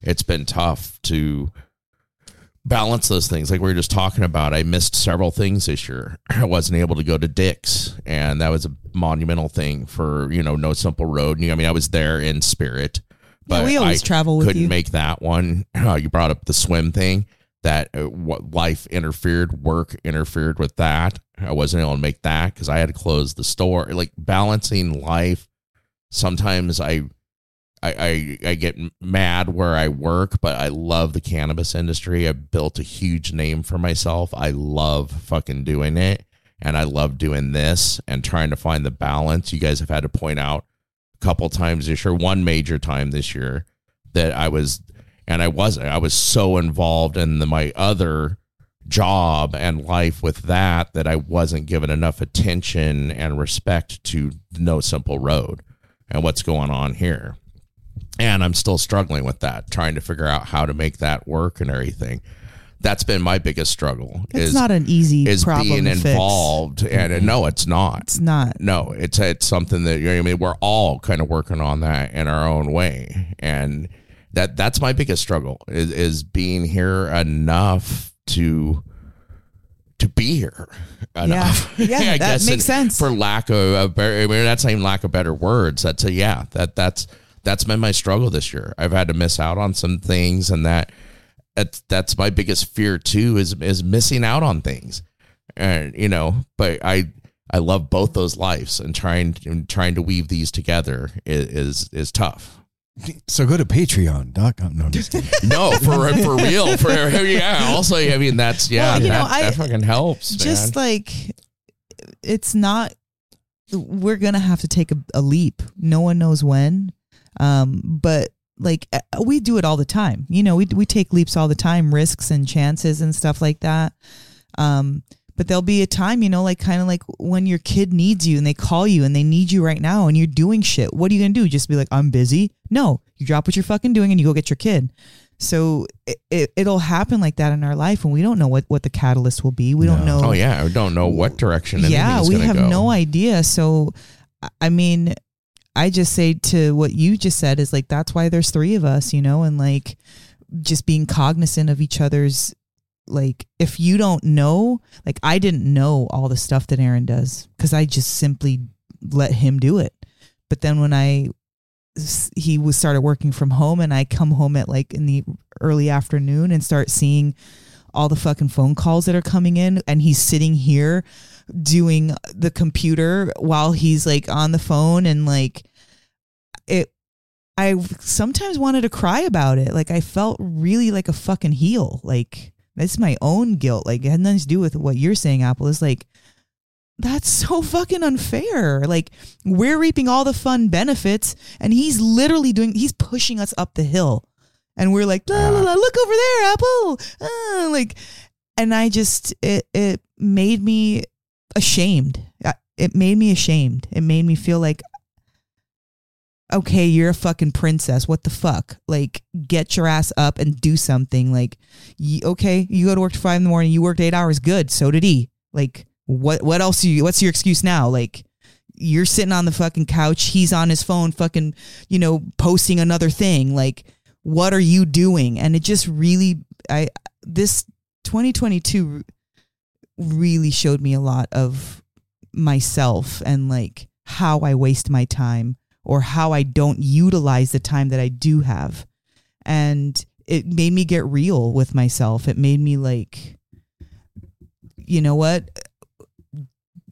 It's been tough to balance those things like we were just talking about i missed several things this year [clears throat] i wasn't able to go to dick's and that was a monumental thing for you know no simple road i mean i was there in spirit but we always I travel with you. couldn't you. make that one [clears throat] Uh, you brought up the swim thing that uh, what life interfered work interfered with that i wasn't able to make that because i had to close the store like balancing life sometimes i I, I I get mad where I work, but I love the cannabis industry. I built a huge name for myself. I love fucking doing it, and I love doing this and trying to find the balance. You guys have had to point out couple times this year, one major time this year that I was, and I wasn't. I was so involved in the, my other job and life with that that I wasn't given enough attention and respect to No Simple Road and what's going on here and I'm still struggling with that, trying to figure out how to make that work and everything. That's been my biggest struggle. it's is not an easy is problem being to fix. involved, and uh, no, it's not. it's not No, it's it's something that you know, I mean we're all kind of working on that in our own way, and that that's my biggest struggle is is being here enough to to be here enough. Yeah. [laughs] Yeah, that makes sense. For lack of, a better, I mean, that's not even lack of better words. That's a yeah. That that's that's been my struggle this year. I've had to miss out on some things, and that that's that's my biggest fear too is is missing out on things, and you know. But I I love both those lives, and trying and trying to weave these together is is, is tough. So go to patreon.com. No, I'm. [laughs] No, for for real, for yeah. Also, I mean that's yeah, Well, you know, that, I- that fucking helps, just man. like it's not we're gonna have to take a, a leap no one knows when um but like uh, we do it all the time. You know, we we take leaps all the time, risks and chances and stuff like that. Um, but there'll be a time, you know, like kind of like when your kid needs you and they call you and they need you right now and you're doing shit. What are you gonna do? Just be like, I'm busy? No, you drop what you're fucking doing and you go get your kid. So it, it, it'll happen like that in our life, and we don't know what, what the catalyst will be. We don't know. Oh yeah, I don't know what direction. yeah, we have go. no idea. So, I mean, I just say to what you just said is like that's why there's three of us, you know, and like just being cognizant of each other's like if you don't know, like I didn't know all the stuff that Aaron does because I just simply let him do it. But then when i he was started working from home and I come home at like in the early afternoon and start seeing all the fucking phone calls that are coming in and he's sitting here doing the computer while he's like on the phone and like it I sometimes wanted to cry about it. Like I felt really like a fucking heel. Like that's my own guilt. Like it had nothing to do with what you're saying, Apple. Is like that's [laughs] so fucking unfair. Like we're reaping all the fun benefits and he's literally doing he's pushing us up the hill. And we're like, la, la, la, look over there, Apple. Ah, like and I just it it made me ashamed. It made me ashamed. It made me feel like okay, you're a fucking princess. What the fuck? Like, get your ass up and do something. Like, okay, you go to work five in the morning. You worked eight hours. Good. So did he. Like, what? What else? You? What's your excuse now? Like, you're sitting on the fucking couch. He's on his phone, fucking, you know, posting another thing. Like, what are you doing? And it just really, I this 2022 really showed me a lot of myself and like how I waste my time or how I don't utilize the time that I do have. And it made me get real with myself. It made me like, you know what?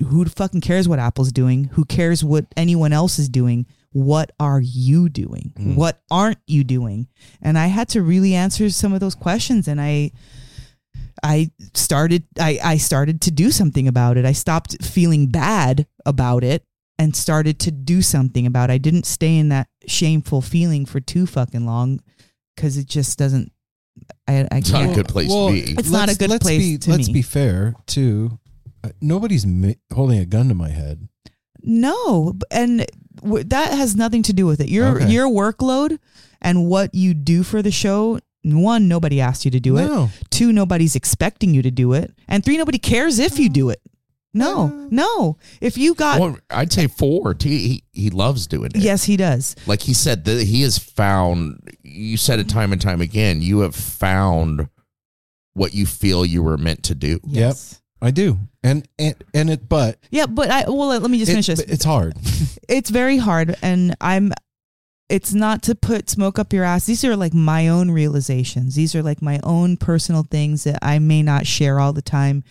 Who fucking cares what Apple's doing? Who cares what anyone else is doing? What are you doing? Mm. What aren't you doing? And I had to really answer some of those questions. And I, I started I, I started to do something about it. I stopped feeling bad about it and started to do something about it. I didn't stay in that shameful feeling for too fucking long because it just doesn't I, I It's not a good place Well, to be. It's not a good let's place Be, to let's me. be fair too. Uh, nobody's mi- holding a gun to my head. No, and w- that has nothing to do with it. Your Okay. your workload and what you do for the show. One, nobody asked you to do it. Two, nobody's expecting you to do it. And three, nobody cares if you do it. No, Uh. no. If you got Well, I'd say four. He, he he loves doing it. yes, he does. like he said that he has found. You said it time and time again. You have found what you feel you were meant to do. Yep. I do. And and and it but Yeah, but I well let me just it- finish this. it's hard. [laughs] it's very hard and i'm it's not to put smoke up your ass. These are like my own realizations. These are like my own personal things that i may not share all the time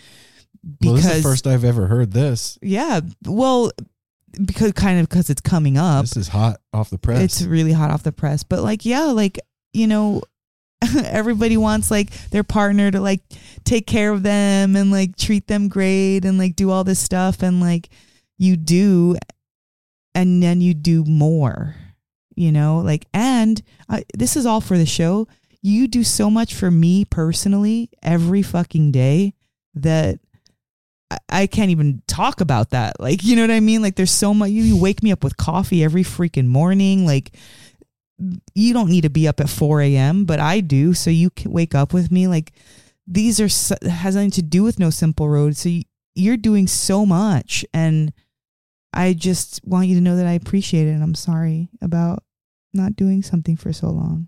well, because this is the first I've ever heard this. yeah well because kind of because it's coming up. This is hot off the press. it's really hot off the press. But like yeah like you know [laughs] everybody wants like their partner to like take care of them and like treat them great and like do all this stuff. And like you do and then you do more you know like and I, this is all for the show you do so much for me personally every fucking day that I- can't even talk about that. Like, you know what I mean? Like, there's so much. You, you wake me up with coffee every freaking morning. Like, you don't need to be up at 4 a.m., but I do. So you can wake up with me. Like, these are has nothing to do with No Simple Road. So you, you're doing so much, and I just want you to know that I appreciate it. And I'm sorry about not doing something for so long.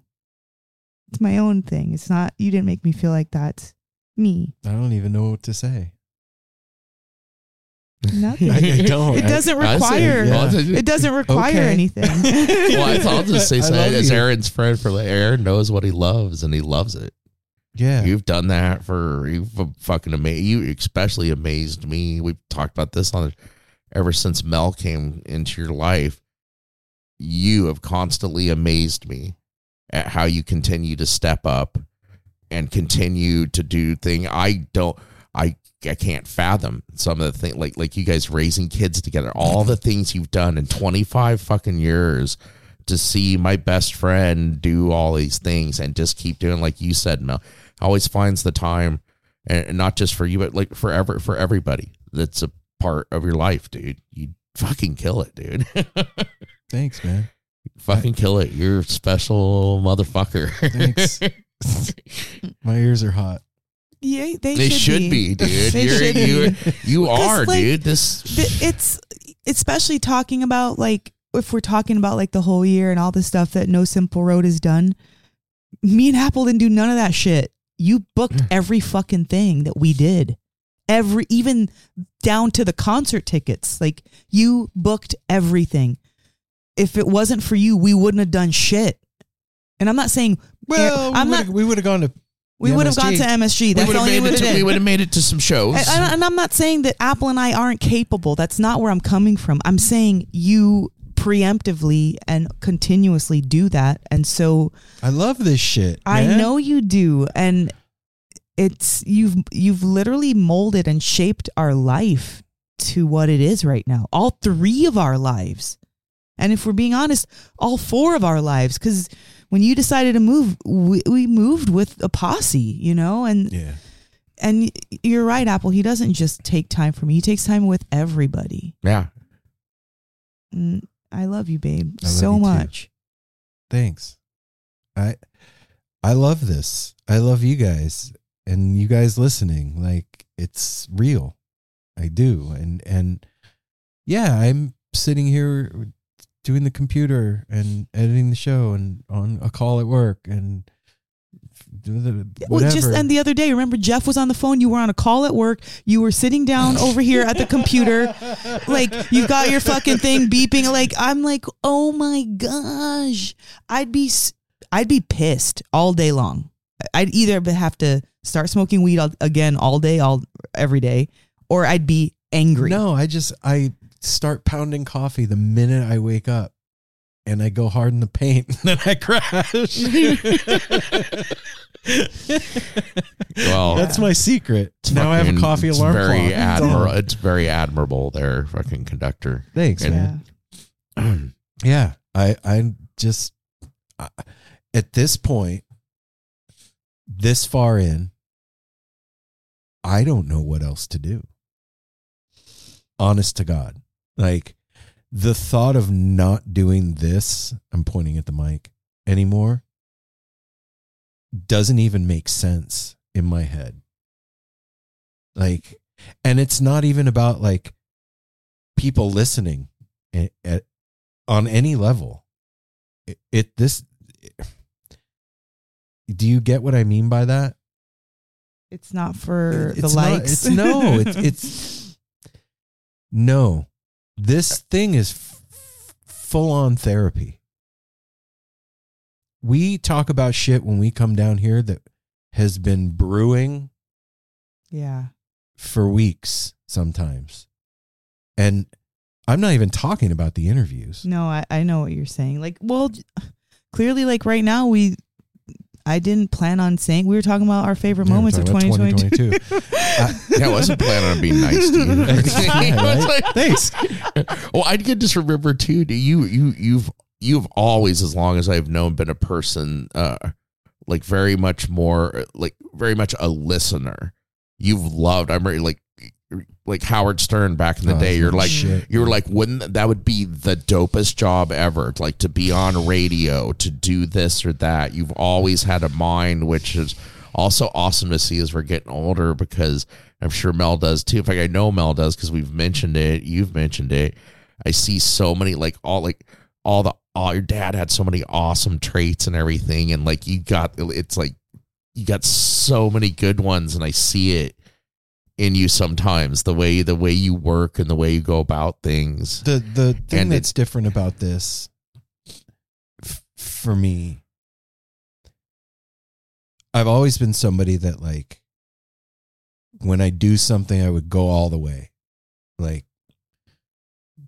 It's my own thing. It's not. You didn't make me feel like that's me. I don't even know what to say. Nothing. [laughs] I, I don't. It doesn't I say- require. yeah. It doesn't require Okay. anything. [laughs] well, [laughs] I- I'll just say I so, as you. Aaron's friend for Aaron knows what he loves and he loves it. yeah. You've done that for you've fucking amazed. You especially amazed me. We've talked about this on ever since Mel came into your life. You have constantly amazed me at how you continue to step up and continue to do thing. I don't. I I can't fathom some of the things like like you guys raising kids together. All the things you've done in twenty five fucking years to see my best friend do all these things and just keep doing like you said, Mel. Always finds the time, and not just for you, but like forever for everybody that's a part of your life, dude. You fucking kill it, dude. [laughs] Thanks, man. fucking kill it. You're a special motherfucker. Thanks. [laughs] My ears are hot. Yeah, they, They should be, [laughs] dude. They You're, should you be. you Because, are, like, dude. This Th- it's especially talking about like if we're talking about like the whole year and all the stuff that No Simple Road has done. Me and Apple didn't do none of that shit. You booked every fucking thing that we did. Every even down to the concert tickets. Like you booked everything. If it wasn't for you, we wouldn't have done shit. And I'm not saying eh, Well, I'm we not we would have gone to. we would have gone to MSG. That's would only made it. we To, we would have made it to some shows. And, and- and I'm not saying that Apple and I aren't capable. That's not where I'm coming from. I'm saying you preemptively and continuously do that. And so I love this shit. I know you do. And it's you've you've literally molded and shaped our life to what it is right now. All three of our lives. And if we're being honest, all four of our lives cuz when you decided to move, we, we moved with a posse, you know, and Yeah. and you're right, Apple. He doesn't just take time for me. He takes time with everybody. yeah, Mm, I love you, babe, love so you too. much. Thanks. I I love this. I love you guys and you guys listening. Like it's real. I do. And and yeah, I'm sitting here doing the computer and editing the show and on a call at work and do Well, whatever. just and the other day, remember Jeff was on the phone. You were on a call at work. You were sitting down over here at the computer, [laughs] like you got your fucking thing beeping. Like I'm like, oh my gosh, I'd be, I'd be pissed all day long. I'd either have to start smoking weed all, again all day, all every day, or I'd be angry. No, I just I start pounding coffee the minute I wake up. And I go hard in the paint, [laughs] and then I crash. well, That's my secret. it's now I have a fucking- coffee it's alarm Very clock. admirable. It's very admirable there, fucking conductor. Thanks, And- man. [clears throat] Yeah, I I just I, at this point, this far in, I don't know what else to do. Honest to God, like the thought of not doing this, I'm pointing at the mic anymore, doesn't even make sense in my head. Like, and it's not even about like people listening at, at on any level. It, it this. [sighs] Do you get what I mean by that? It's not for the It's not- likes. it's no. It's [laughs] it's no. This thing is f- full on therapy. We talk about shit when we come down here that has been brewing yeah. for weeks sometimes. And I'm not even talking about the interviews. No, I, I know what you're saying. Like, well, clearly, like right now, we, I didn't plan on saying we were talking about our favorite Yeah, moments of talking about 2022. 2022. [laughs] Yeah, I wasn't planning on being nice to you. [laughs] [laughs] Yeah, right? like- Thanks. well, I can just remember too. Do you you you've you've always, as long as I've known, been a person uh like very much more like very much a listener. You've loved. I'm very like like Howard Stern back in the Oh, day. You're like shit. you're like, wouldn't that would be the dopest job ever? Like to be on radio, to do this or that. You've always had a mind, which is also awesome to see as we're getting older because I'm sure Mel does too. In fact, I know Mel does because we've mentioned it. You've mentioned it. I see so many like all like all the all your dad had so many awesome traits and everything, and like you got it's like you got so many good ones, and I see it in you sometimes the way the way you work and the way you go about things. the the thing And that's different about this f- for me i've always been somebody that like when i do something i would go all the way like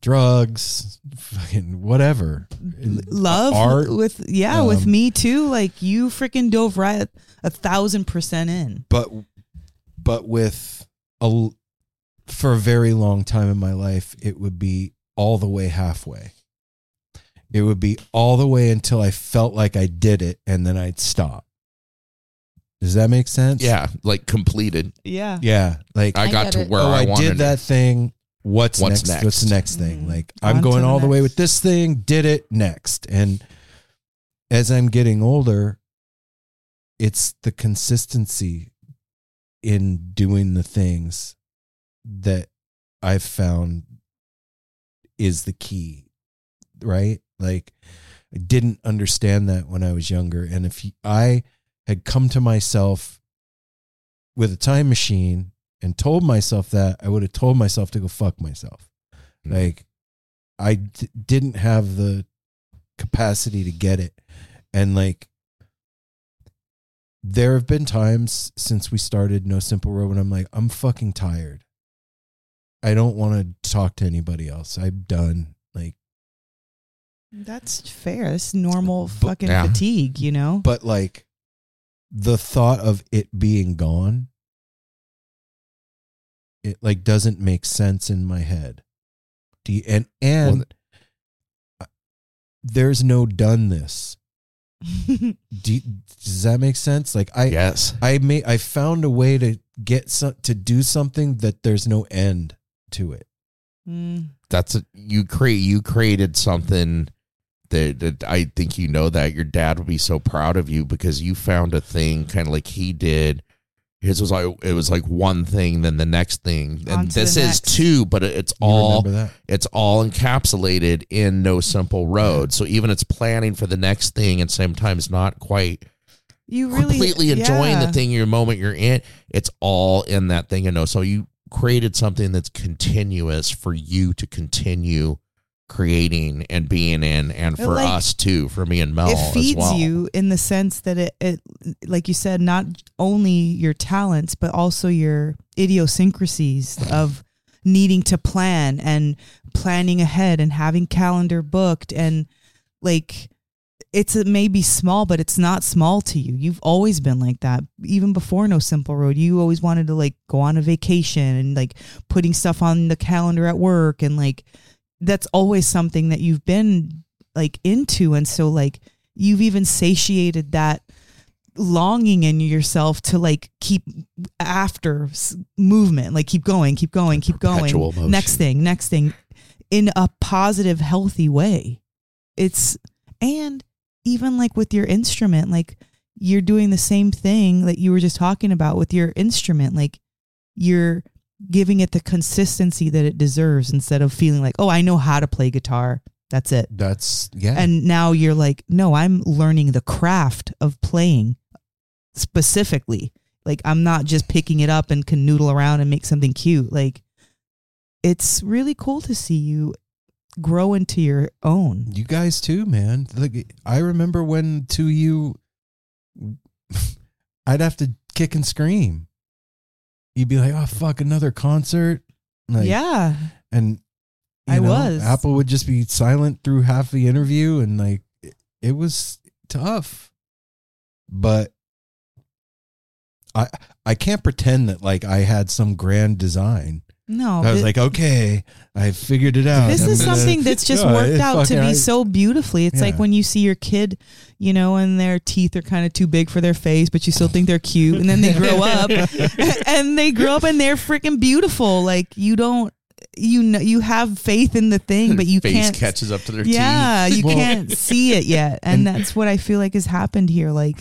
drugs fucking whatever Love art with yeah, with um, me too. Like you freaking dove right a thousand percent in. but but with a l- for a very long time in my life it would be all the way halfway it would be all the way until I felt like I did it and then I'd stop. Does that make sense? Yeah, like completed. Yeah. Yeah. Like I, I got to it. where oh, I, I, wanted did that thing. What's, What's next? What's the next thing? Mm. Like I'm On going the all the way with this thing, did it next. And as I'm getting older, it's the consistency in doing the things that I've found is the key, right? Like I didn't understand that when I was younger. And if I had come to myself with a time machine and told myself that, I would have told myself to go fuck myself. Mhm. Like I d- didn't have the capacity to get it. And like there have been times since we started No Simple Road when I'm like, I'm fucking tired. I don't want to talk to anybody else. I'm done. Like, That's fair. That's normal But- fucking yeah. fatigue, you know? but like the thought of it being gone, it like doesn't make sense in my head. Do you, and and Well, there's no done this. Do does that make sense? Like I yes. I may I found a way to get some to do something that there's no end to it. Mm. That's a, you create. You created something that, that I think you know that your dad would be so proud of you because you found a thing kind of like he did. His was like it was like one thing, then the next thing, On and to the this is next. two, but it's all remember that? it's all encapsulated in no simple road. So even it's planning for the next thing and sometimes not quite You really completely enjoying yeah. the thing your moment you're in. It's all in that thing you know So you created something that's continuous for you to continue creating and being in and for like- us too, for me and Mel it feeds well. you in the sense that it, it like you said not only your talents but also your idiosyncrasies of needing to plan and planning ahead and having calendar booked. And like it's it may be small but it's not small to you. You've always been like that. Even before no simple road you always wanted to like go on a vacation and like putting stuff on the calendar at work and like that's always something that you've been like into. And so like you've even satiated that longing in yourself to like keep after movement like keep going keep going keep going. motion. next thing next thing. In a positive healthy way. It's and even like with your instrument like you're doing the same thing that you were just talking about with your instrument. Like you're giving it the consistency that it deserves instead of feeling like oh i know how to play guitar that's it That's yeah. and now you're like no i'm learning the craft of playing specifically like i'm not just picking it up and can noodle around and make something cute like it's really cool to see you grow into your own You guys too, man. Like I remember when to you, [laughs] I'd have to kick and scream. You'd be like, "Oh fuck, another concert!" Like, yeah and I know, was. Apple would just be silent through half the interview, and like it, it was tough. But I I can't pretend that like I had some grand design. No I was thi- like, okay, I figured it out. this I'm is gonna- something that's [laughs] just Yeah, worked out to be I- so beautifully. It's like when you see your kid, you know, and their teeth are kind of too big for their face, but you still think they're cute, and then they grow [laughs] up, [laughs] and they grow up and they're freaking beautiful. Like you don't, you know, you have faith in the thing, but you face can't. catches up to their teeth. yeah, teeth. you Well- can't see it yet, and that's what I feel like has happened here. Like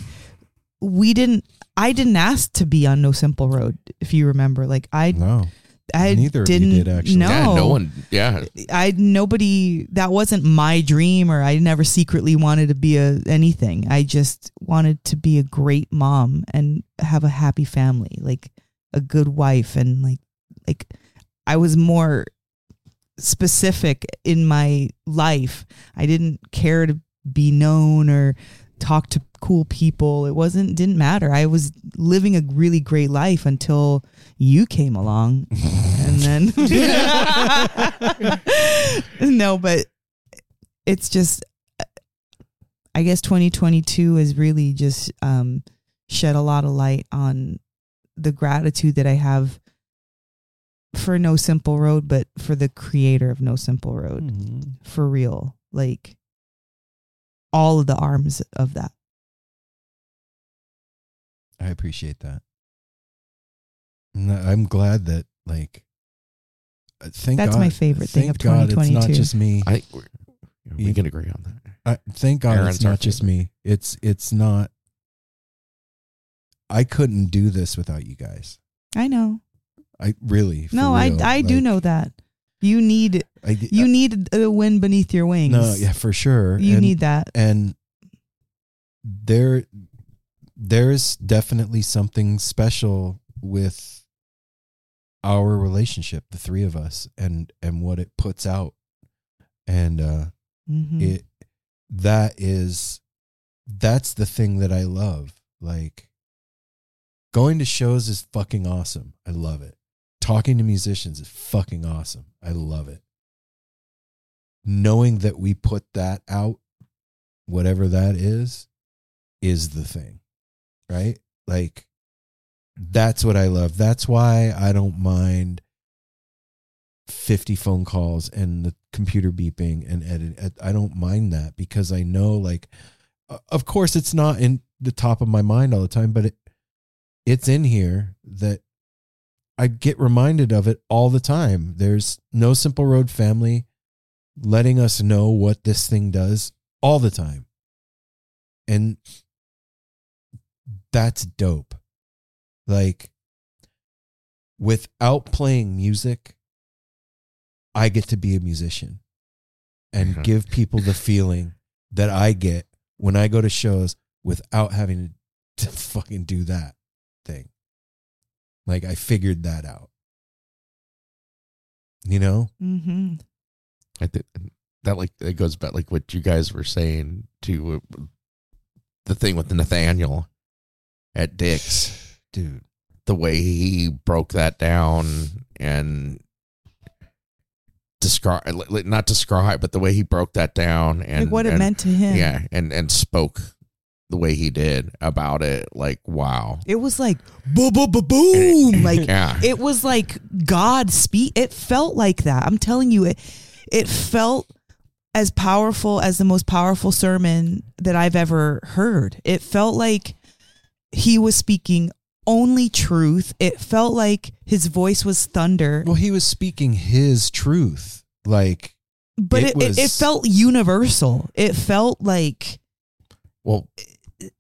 we didn't. I didn't ask to be on No Simple Road, if you remember. Like I, No, I Neither didn't. did, actually. No, Yeah, no one. Yeah, I nobody that wasn't my dream or I never secretly wanted to be a anything. I just wanted to be a great mom and have a happy family, like a good wife and like like I was more specific in my life. I didn't care to be known or talk to cool people. It wasn't didn't matter. I was living a really great life until you came along. [laughs] and then [laughs] No, but it's just I guess 2022 has really just um shed a lot of light on the gratitude that I have for No Simple Road, but for the creator of No Simple Road. For real. Like all of the arms of that. I appreciate that. And I- I'm glad that like. uh, Thank That's God, my favorite thing thank of God It's not just me. I think we're, You- can agree on that. I, thank God Aaron's it's not just favorite. me. It's it's not. I couldn't do this without you guys. I know. I really. No, I real, I do like, know that. You need I, you need a wind beneath your wings. no, yeah, for sure. You And- need that. and there there's definitely something special with our relationship the three of us and and what it puts out and uh Mhm. it that is that's the thing that I love like going to shows is fucking awesome I love it talking to musicians is fucking awesome. I love it. Knowing that we put that out whatever that is is the thing right? Like that's what I love. That's why I don't mind 50 phone calls and the computer beeping and edit I don't mind that because I know like of course it's not in the top of my mind all the time but it it's in here that I get reminded of it all the time there's no simple road family letting us know what this thing does all the time and that's dope like without playing music I get to be a musician and Mhm. give people the feeling that I get when I go to shows without having to, [laughs] to fucking do that thing. Like I figured that out. You know? Mhm. I think that like it goes back like what you guys were saying to uh, the thing with Nathaniel at Dick's, [sighs] Dude. the way he broke that down and describe not describe, but the way he broke that down and like what it and- meant to him. yeah, and and spoke the way he did about it, like wow, It was like boom, boom, boom, boom. [clears throat] Like yeah, it was like God speak. It felt like that. I'm telling you, it it felt as powerful as the most powerful sermon that I've ever heard. It felt like he was speaking only truth. It felt like his voice was thunder, Well, he was speaking his truth. Like but it it, it, it felt universal. It felt like well.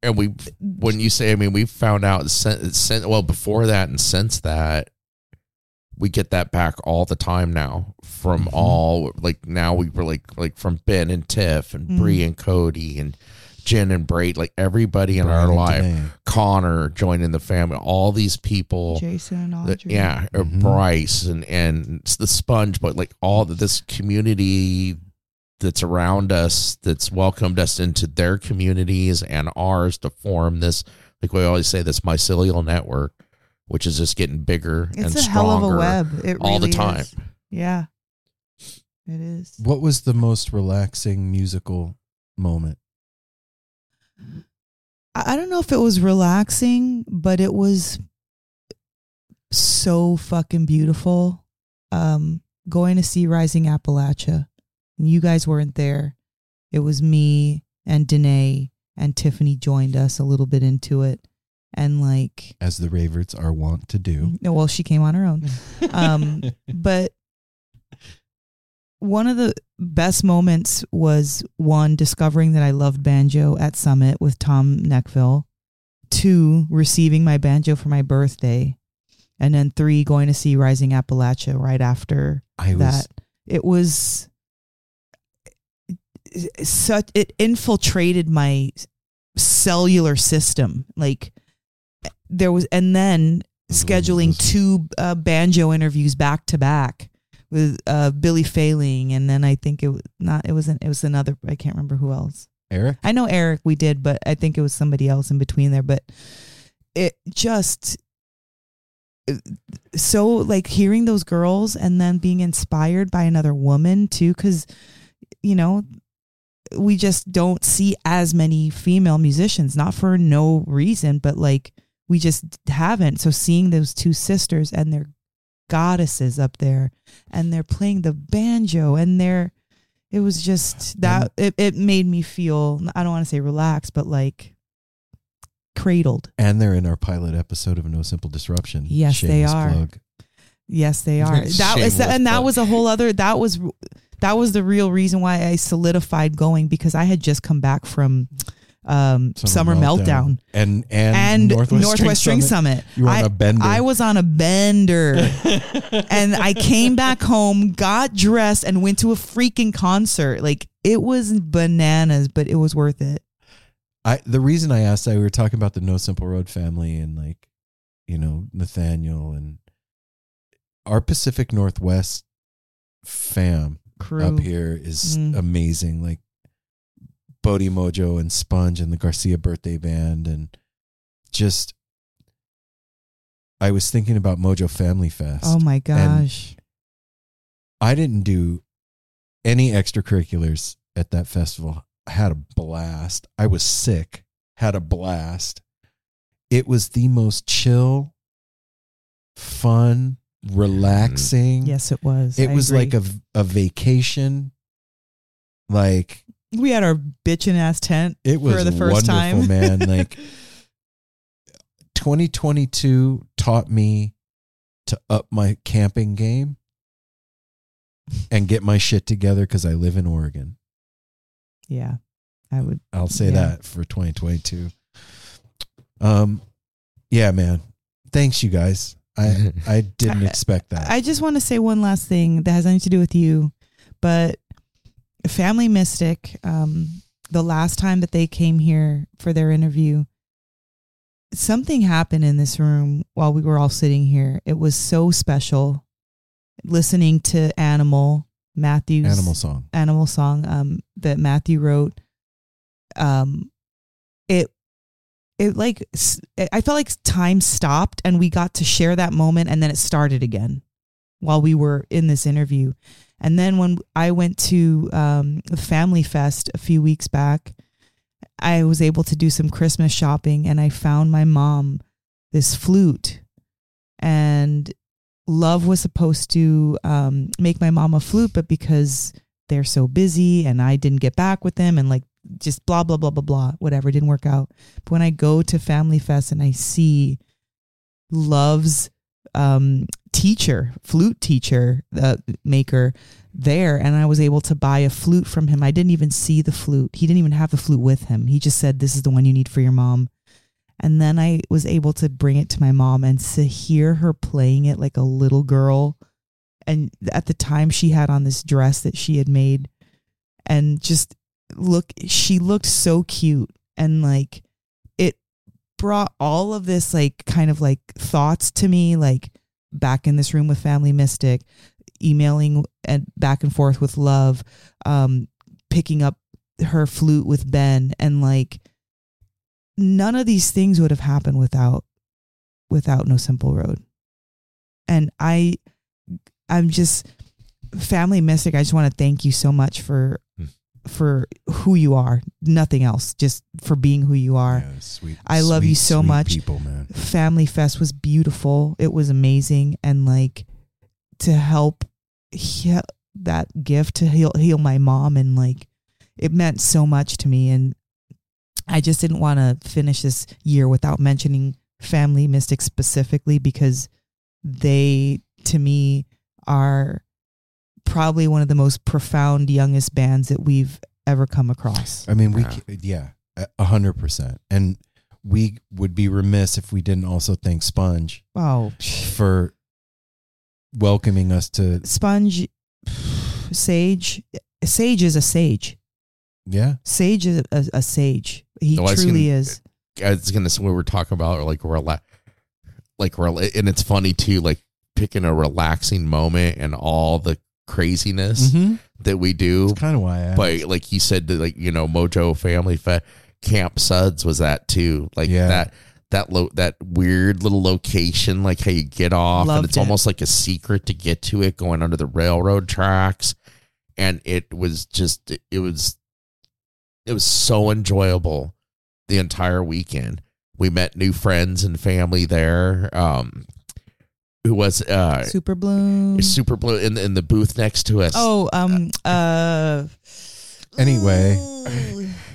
And we, when you say, I mean, we found out, since, since, well, before that and since that, we get that back all the time now from Mhm. all like now we were like like from Ben and Tiff and Mm. Bree and Cody and Jen and Braid like everybody in Brian our life. Connor joining the family all these people Jason and that- Audrey. yeah uh, Mhm. Bryce and and the sponge but like all the, this community that's around us that's welcomed us into their communities and ours to form this like we always say this mycelial network which is just getting bigger It's and a hell of a web. It all the time. is. Yeah, it is. What was the most relaxing musical moment? I I don't know if it was relaxing, but it was so fucking beautiful. Um, going to see Rising Appalachia. You guys weren't there. It was me and Danae and Tiffany joined us a little bit into it. And like, As the Raverts are wont to do. no, well, she came on her own. [laughs] Um, but one of the best moments was one discovering that I loved banjo at Summit with Tom Nechville. Two, receiving my banjo for my birthday, and then three, going to see Rising Appalachia right after I was that. It was such it infiltrated my cellular system. Like there was, and then scheduling two uh, banjo interviews back to back with uh, Billy Failing, and then I think it was not. It was an, it was another. I can't remember who else. Eric. I know Eric we did, but I think it was somebody else in between there. But it just so like hearing those girls and then being inspired by another woman too, because you know we just don't see as many female musicians, not for no reason, but like we just haven't. So seeing those two sisters and their goddesses up there and they're playing the banjo and they're it was just that it, it made me feel I don't want to say relaxed, but like cradled. And they're in our pilot episode of No Simple Disruption. Yes, they are. plug. Yes, they [laughs] are. that was and that plug. was a whole other that was that was the real reason why I solidified going because I had just come back from um, Summer, Meltdown, and and, and Northwest, Northwest, String Summit. You were on I, a bender. I was on a bender, [laughs] and I came back home, got dressed, and went to a freaking concert. Like it was bananas, but it was worth it. I the reason I asked that we were talking about the No Simple Road family and like, you know, Nathaniel and our Pacific Northwest fam Crew. up here is Mm. amazing. Like Bodie Mojo and Sponge and the Garcia birthday band and just I was thinking about Mojo Family Fest. Oh my gosh! I didn't do any extracurriculars at that festival. I had a blast. I was sick, had a blast. It was the most chill, fun, relaxing. yes, it was. It I was agree. like a a vacation. Like we had our bitchin' ass tent it was for the first wonderful, time. man. [laughs] Like 2022 taught me to up my camping game and get my shit together because I live in Oregon. yeah, I would. I'll say Yeah. that for 2022. Um, yeah, man. Thanks, you guys. I [laughs] I didn't expect that. I just want to say one last thing that has nothing to do with you, but Family Mystic, um, the last time that they came here for their interview, something happened in this room while we were all sitting here. It was so special listening to Animal, Matthew's Animal song. animal song um that Matthew wrote um it it like I felt like time stopped and we got to share that moment and then it started again while we were in this interview. And then when I went to um the Family Fest a few weeks back I was able to do some Christmas shopping and I found my mom this flute and love was supposed to um, make my mom a flute, but because they're so busy and I didn't get back with them and like just blah blah blah blah blah whatever didn't work out. But when I go to Family Fest and I see Love's um, teacher, flute teacher, uh, maker there, and I was able to buy a flute from him. I didn't even see the flute. He didn't even have the flute with him. He just said, "This is the one you need for your mom." And then I was able to bring it to my mom and to hear her playing it like a little girl. And at the time, she had on this dress that she had made. And just look, she looked so cute. And like, it brought all of this, like, kind of like thoughts to me, like back in this room with Family Mystic, emailing and back and forth with Love, um, picking up her flute with Ben. And like, none of these things would have happened without without no simple road and i i'm just family mystic i just want to thank you so much for. For who you are nothing else just for being who you are Yeah, sweet. I love sweet, you so much. people, man. family fest was beautiful it was amazing and like to help heal that gift to heal heal my mom and like it meant so much to me and I just didn't want to finish this year without mentioning Family Mystic specifically because they to me are probably one of the most profound youngest bands that we've ever come across. I mean, we Yeah. yeah, a- a hundred percent, and we would be remiss if we didn't also thank Sponge Wow, for welcoming us to Sponge Sage Sage is a sage. yeah. Sage is a, a sage. He No, I truly gonna- is. I was gonna say we were talking about or like rela- like rela- and it's funny too, like picking a relaxing moment and all the craziness Mm-hmm. that we do. That's kind of why I asked. But like you said, that like you know, Mojo Family Fe- Camp Suds was that too. Like Yeah. that that lo- that weird little location, like how you get off, Loved and it's it. almost like a secret to get to it, going under the railroad tracks. And it was just, it was, it was so enjoyable the entire weekend. We met new friends and family there. Um, who was uh Super Bloom. super blue in in the booth next to us? Oh, um, uh, Anyway,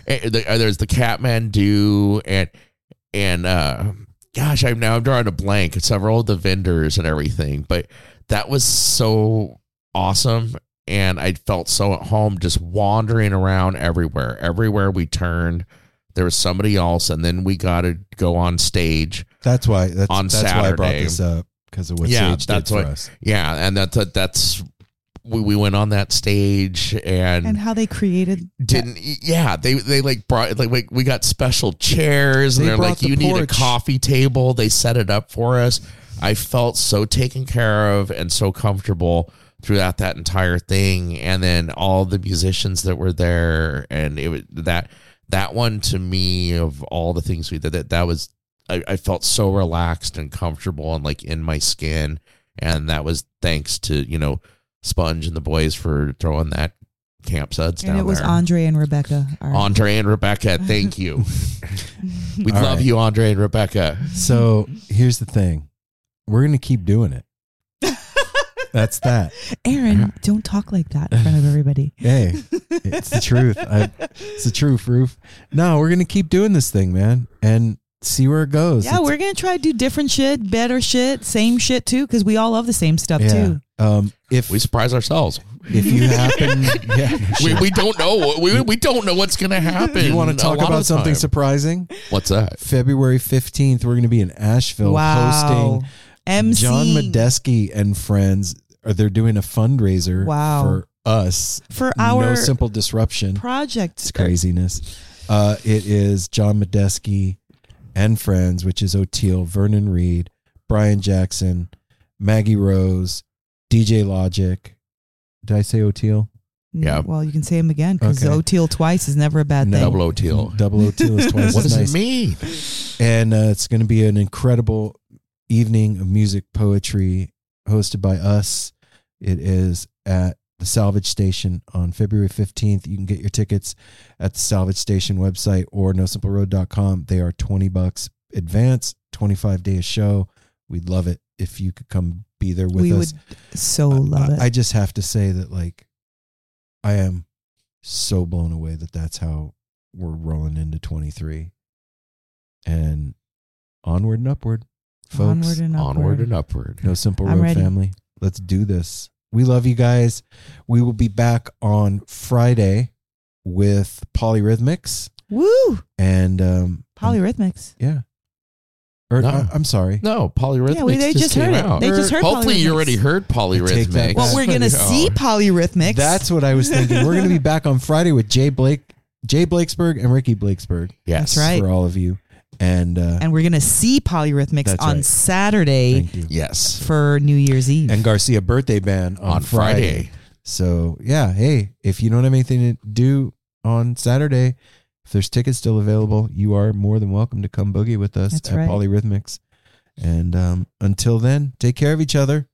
Eh, the- uh, there's the Catmandu and and uh gosh, I'm now I'm drawing a blank. Several of the vendors and everything, but that was so awesome. And I felt so at home just wandering around everywhere. Everywhere we turned, there was somebody else, and then we got to go on stage. that's why that's, On that's why I brought this up because of what Yeah, Sage that's did for what- us. Yeah, and that's that's we, we went on that stage and, and how they created didn't yeah they they like brought like we, we got special chairs They and they're like the you need a coffee table. They set it up for us. I felt so taken care of and so comfortable throughout that entire thing. And then all the musicians that were there and it was that that one to me of all the things we did that that was I, I felt so relaxed and comfortable and like in my skin and that was thanks to you know sponge and the boys for throwing that camp suds down and it was there. Andre and Rebecca. our- Andre and Rebecca, thank you. [laughs] we All love right. you, Andre and Rebecca. So here's the thing: we're gonna keep doing it. [laughs] That's that. Aaron, don't talk like that in front of everybody. [laughs] Hey, it's the truth. I, it's the truth, Roof. No, we're gonna keep doing this thing, man, and see where it goes. Yeah, It's- we're gonna try to do different shit, better shit, same shit too, because we all love the same stuff yeah. too. Um, if We surprise ourselves. if you happen, [laughs] yeah, no We, we don't know. We, we don't know what's going to happen. you want to talk about something time. surprising? What's that? February fifteenth, we're gonna be in Asheville wow. hosting MC. John Medeski and friends. Are they're doing a fundraiser Wow. for us? for our no simple disruption. project. It's craziness. Uh, it is John Medeski and friends, which is Oteil, Vernon Reid, Brian Jackson, Maggie Rose, DJ Logic. Did I say Oteil? Yeah. Well, you can say him again because Okay. Oteil twice is never a bad No. thing. Double Oteil. [laughs] Double Oteil is twice [laughs] What does nice. it mean? And uh, it's going to be an incredible evening of music poetry hosted by us. It is at the Salvage Station on February 15th. You can get your tickets at the Salvage Station website or nosimpleroad.com. They are 20 bucks advance, 25 day a show. We'd love it if you could come be there with we us. would so love I, it. I just have to say that, like, I am so blown away that that's how we're rolling into 23. And onward and upward, folks. Onward and upward. Onward and upward. no Simple Road family. Let's do this. We love you guys. We will be back on Friday with Polyrhythmics Woo! and um Polyrhythmics. yeah. Or No. I, am sorry. No, polyrhythmics. Yeah, we- they just came heard it. out. They just heard it. Hopefully, you already heard polyrhythmics. Well, we're gonna [laughs] see polyrhythmics. That's what I was thinking. We're going to be back on Friday with Jay Blake, Jay Blakesberg, and Ricky Blakesberg Yes, That's right. for all of you. And uh, and we're gonna see polyrhythmics on right. Saturday thank you. Yes, for New Year's Eve. And Garcia birthday band on, on Friday. So yeah, hey, if you don't have anything to do on Saturday, if there's tickets still available, you are more than welcome to come boogie with us That's at right. Polyrhythmics. And um, until then, take care of each other,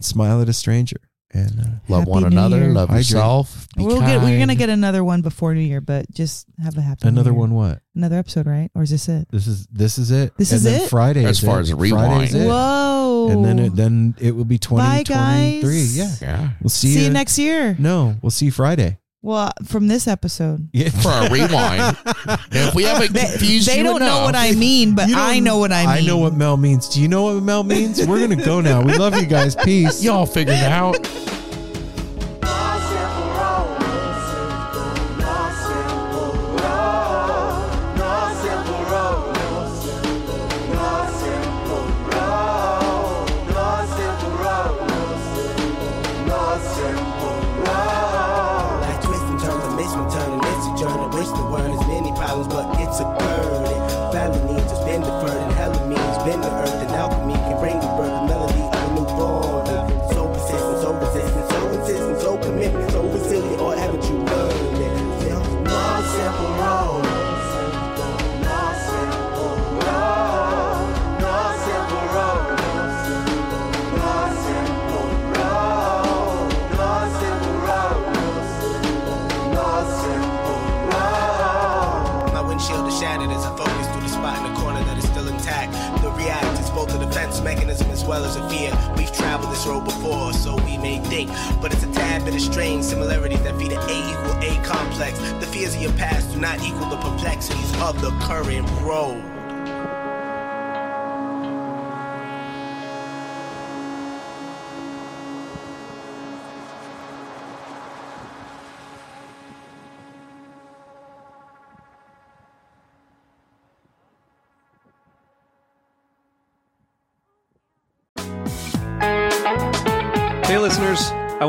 smile at a stranger, and uh, Love Happy one New another. Year. Love Hydrate. yourself. Be we'll get, we're gonna get another one before New Year, but just have a happy. New another Year. one. What? another episode, right? Or is this it? This is this is it. This and is then it? Friday, As is far it. as a rewind. Friday's it. Whoa! and then it, then it will be twenty twenty three. Yeah, Yeah, we'll see, see, you next year. No, we'll see you Friday. Well, from this episode. [laughs] Yeah, for a rewind. [laughs] if we haven't They, confused they you don't know what I mean, but You don't- I know what I mean. I know what Mel means. Do you know what Mel means? We're gonna go now. We love you guys. Peace. y'all figured it out.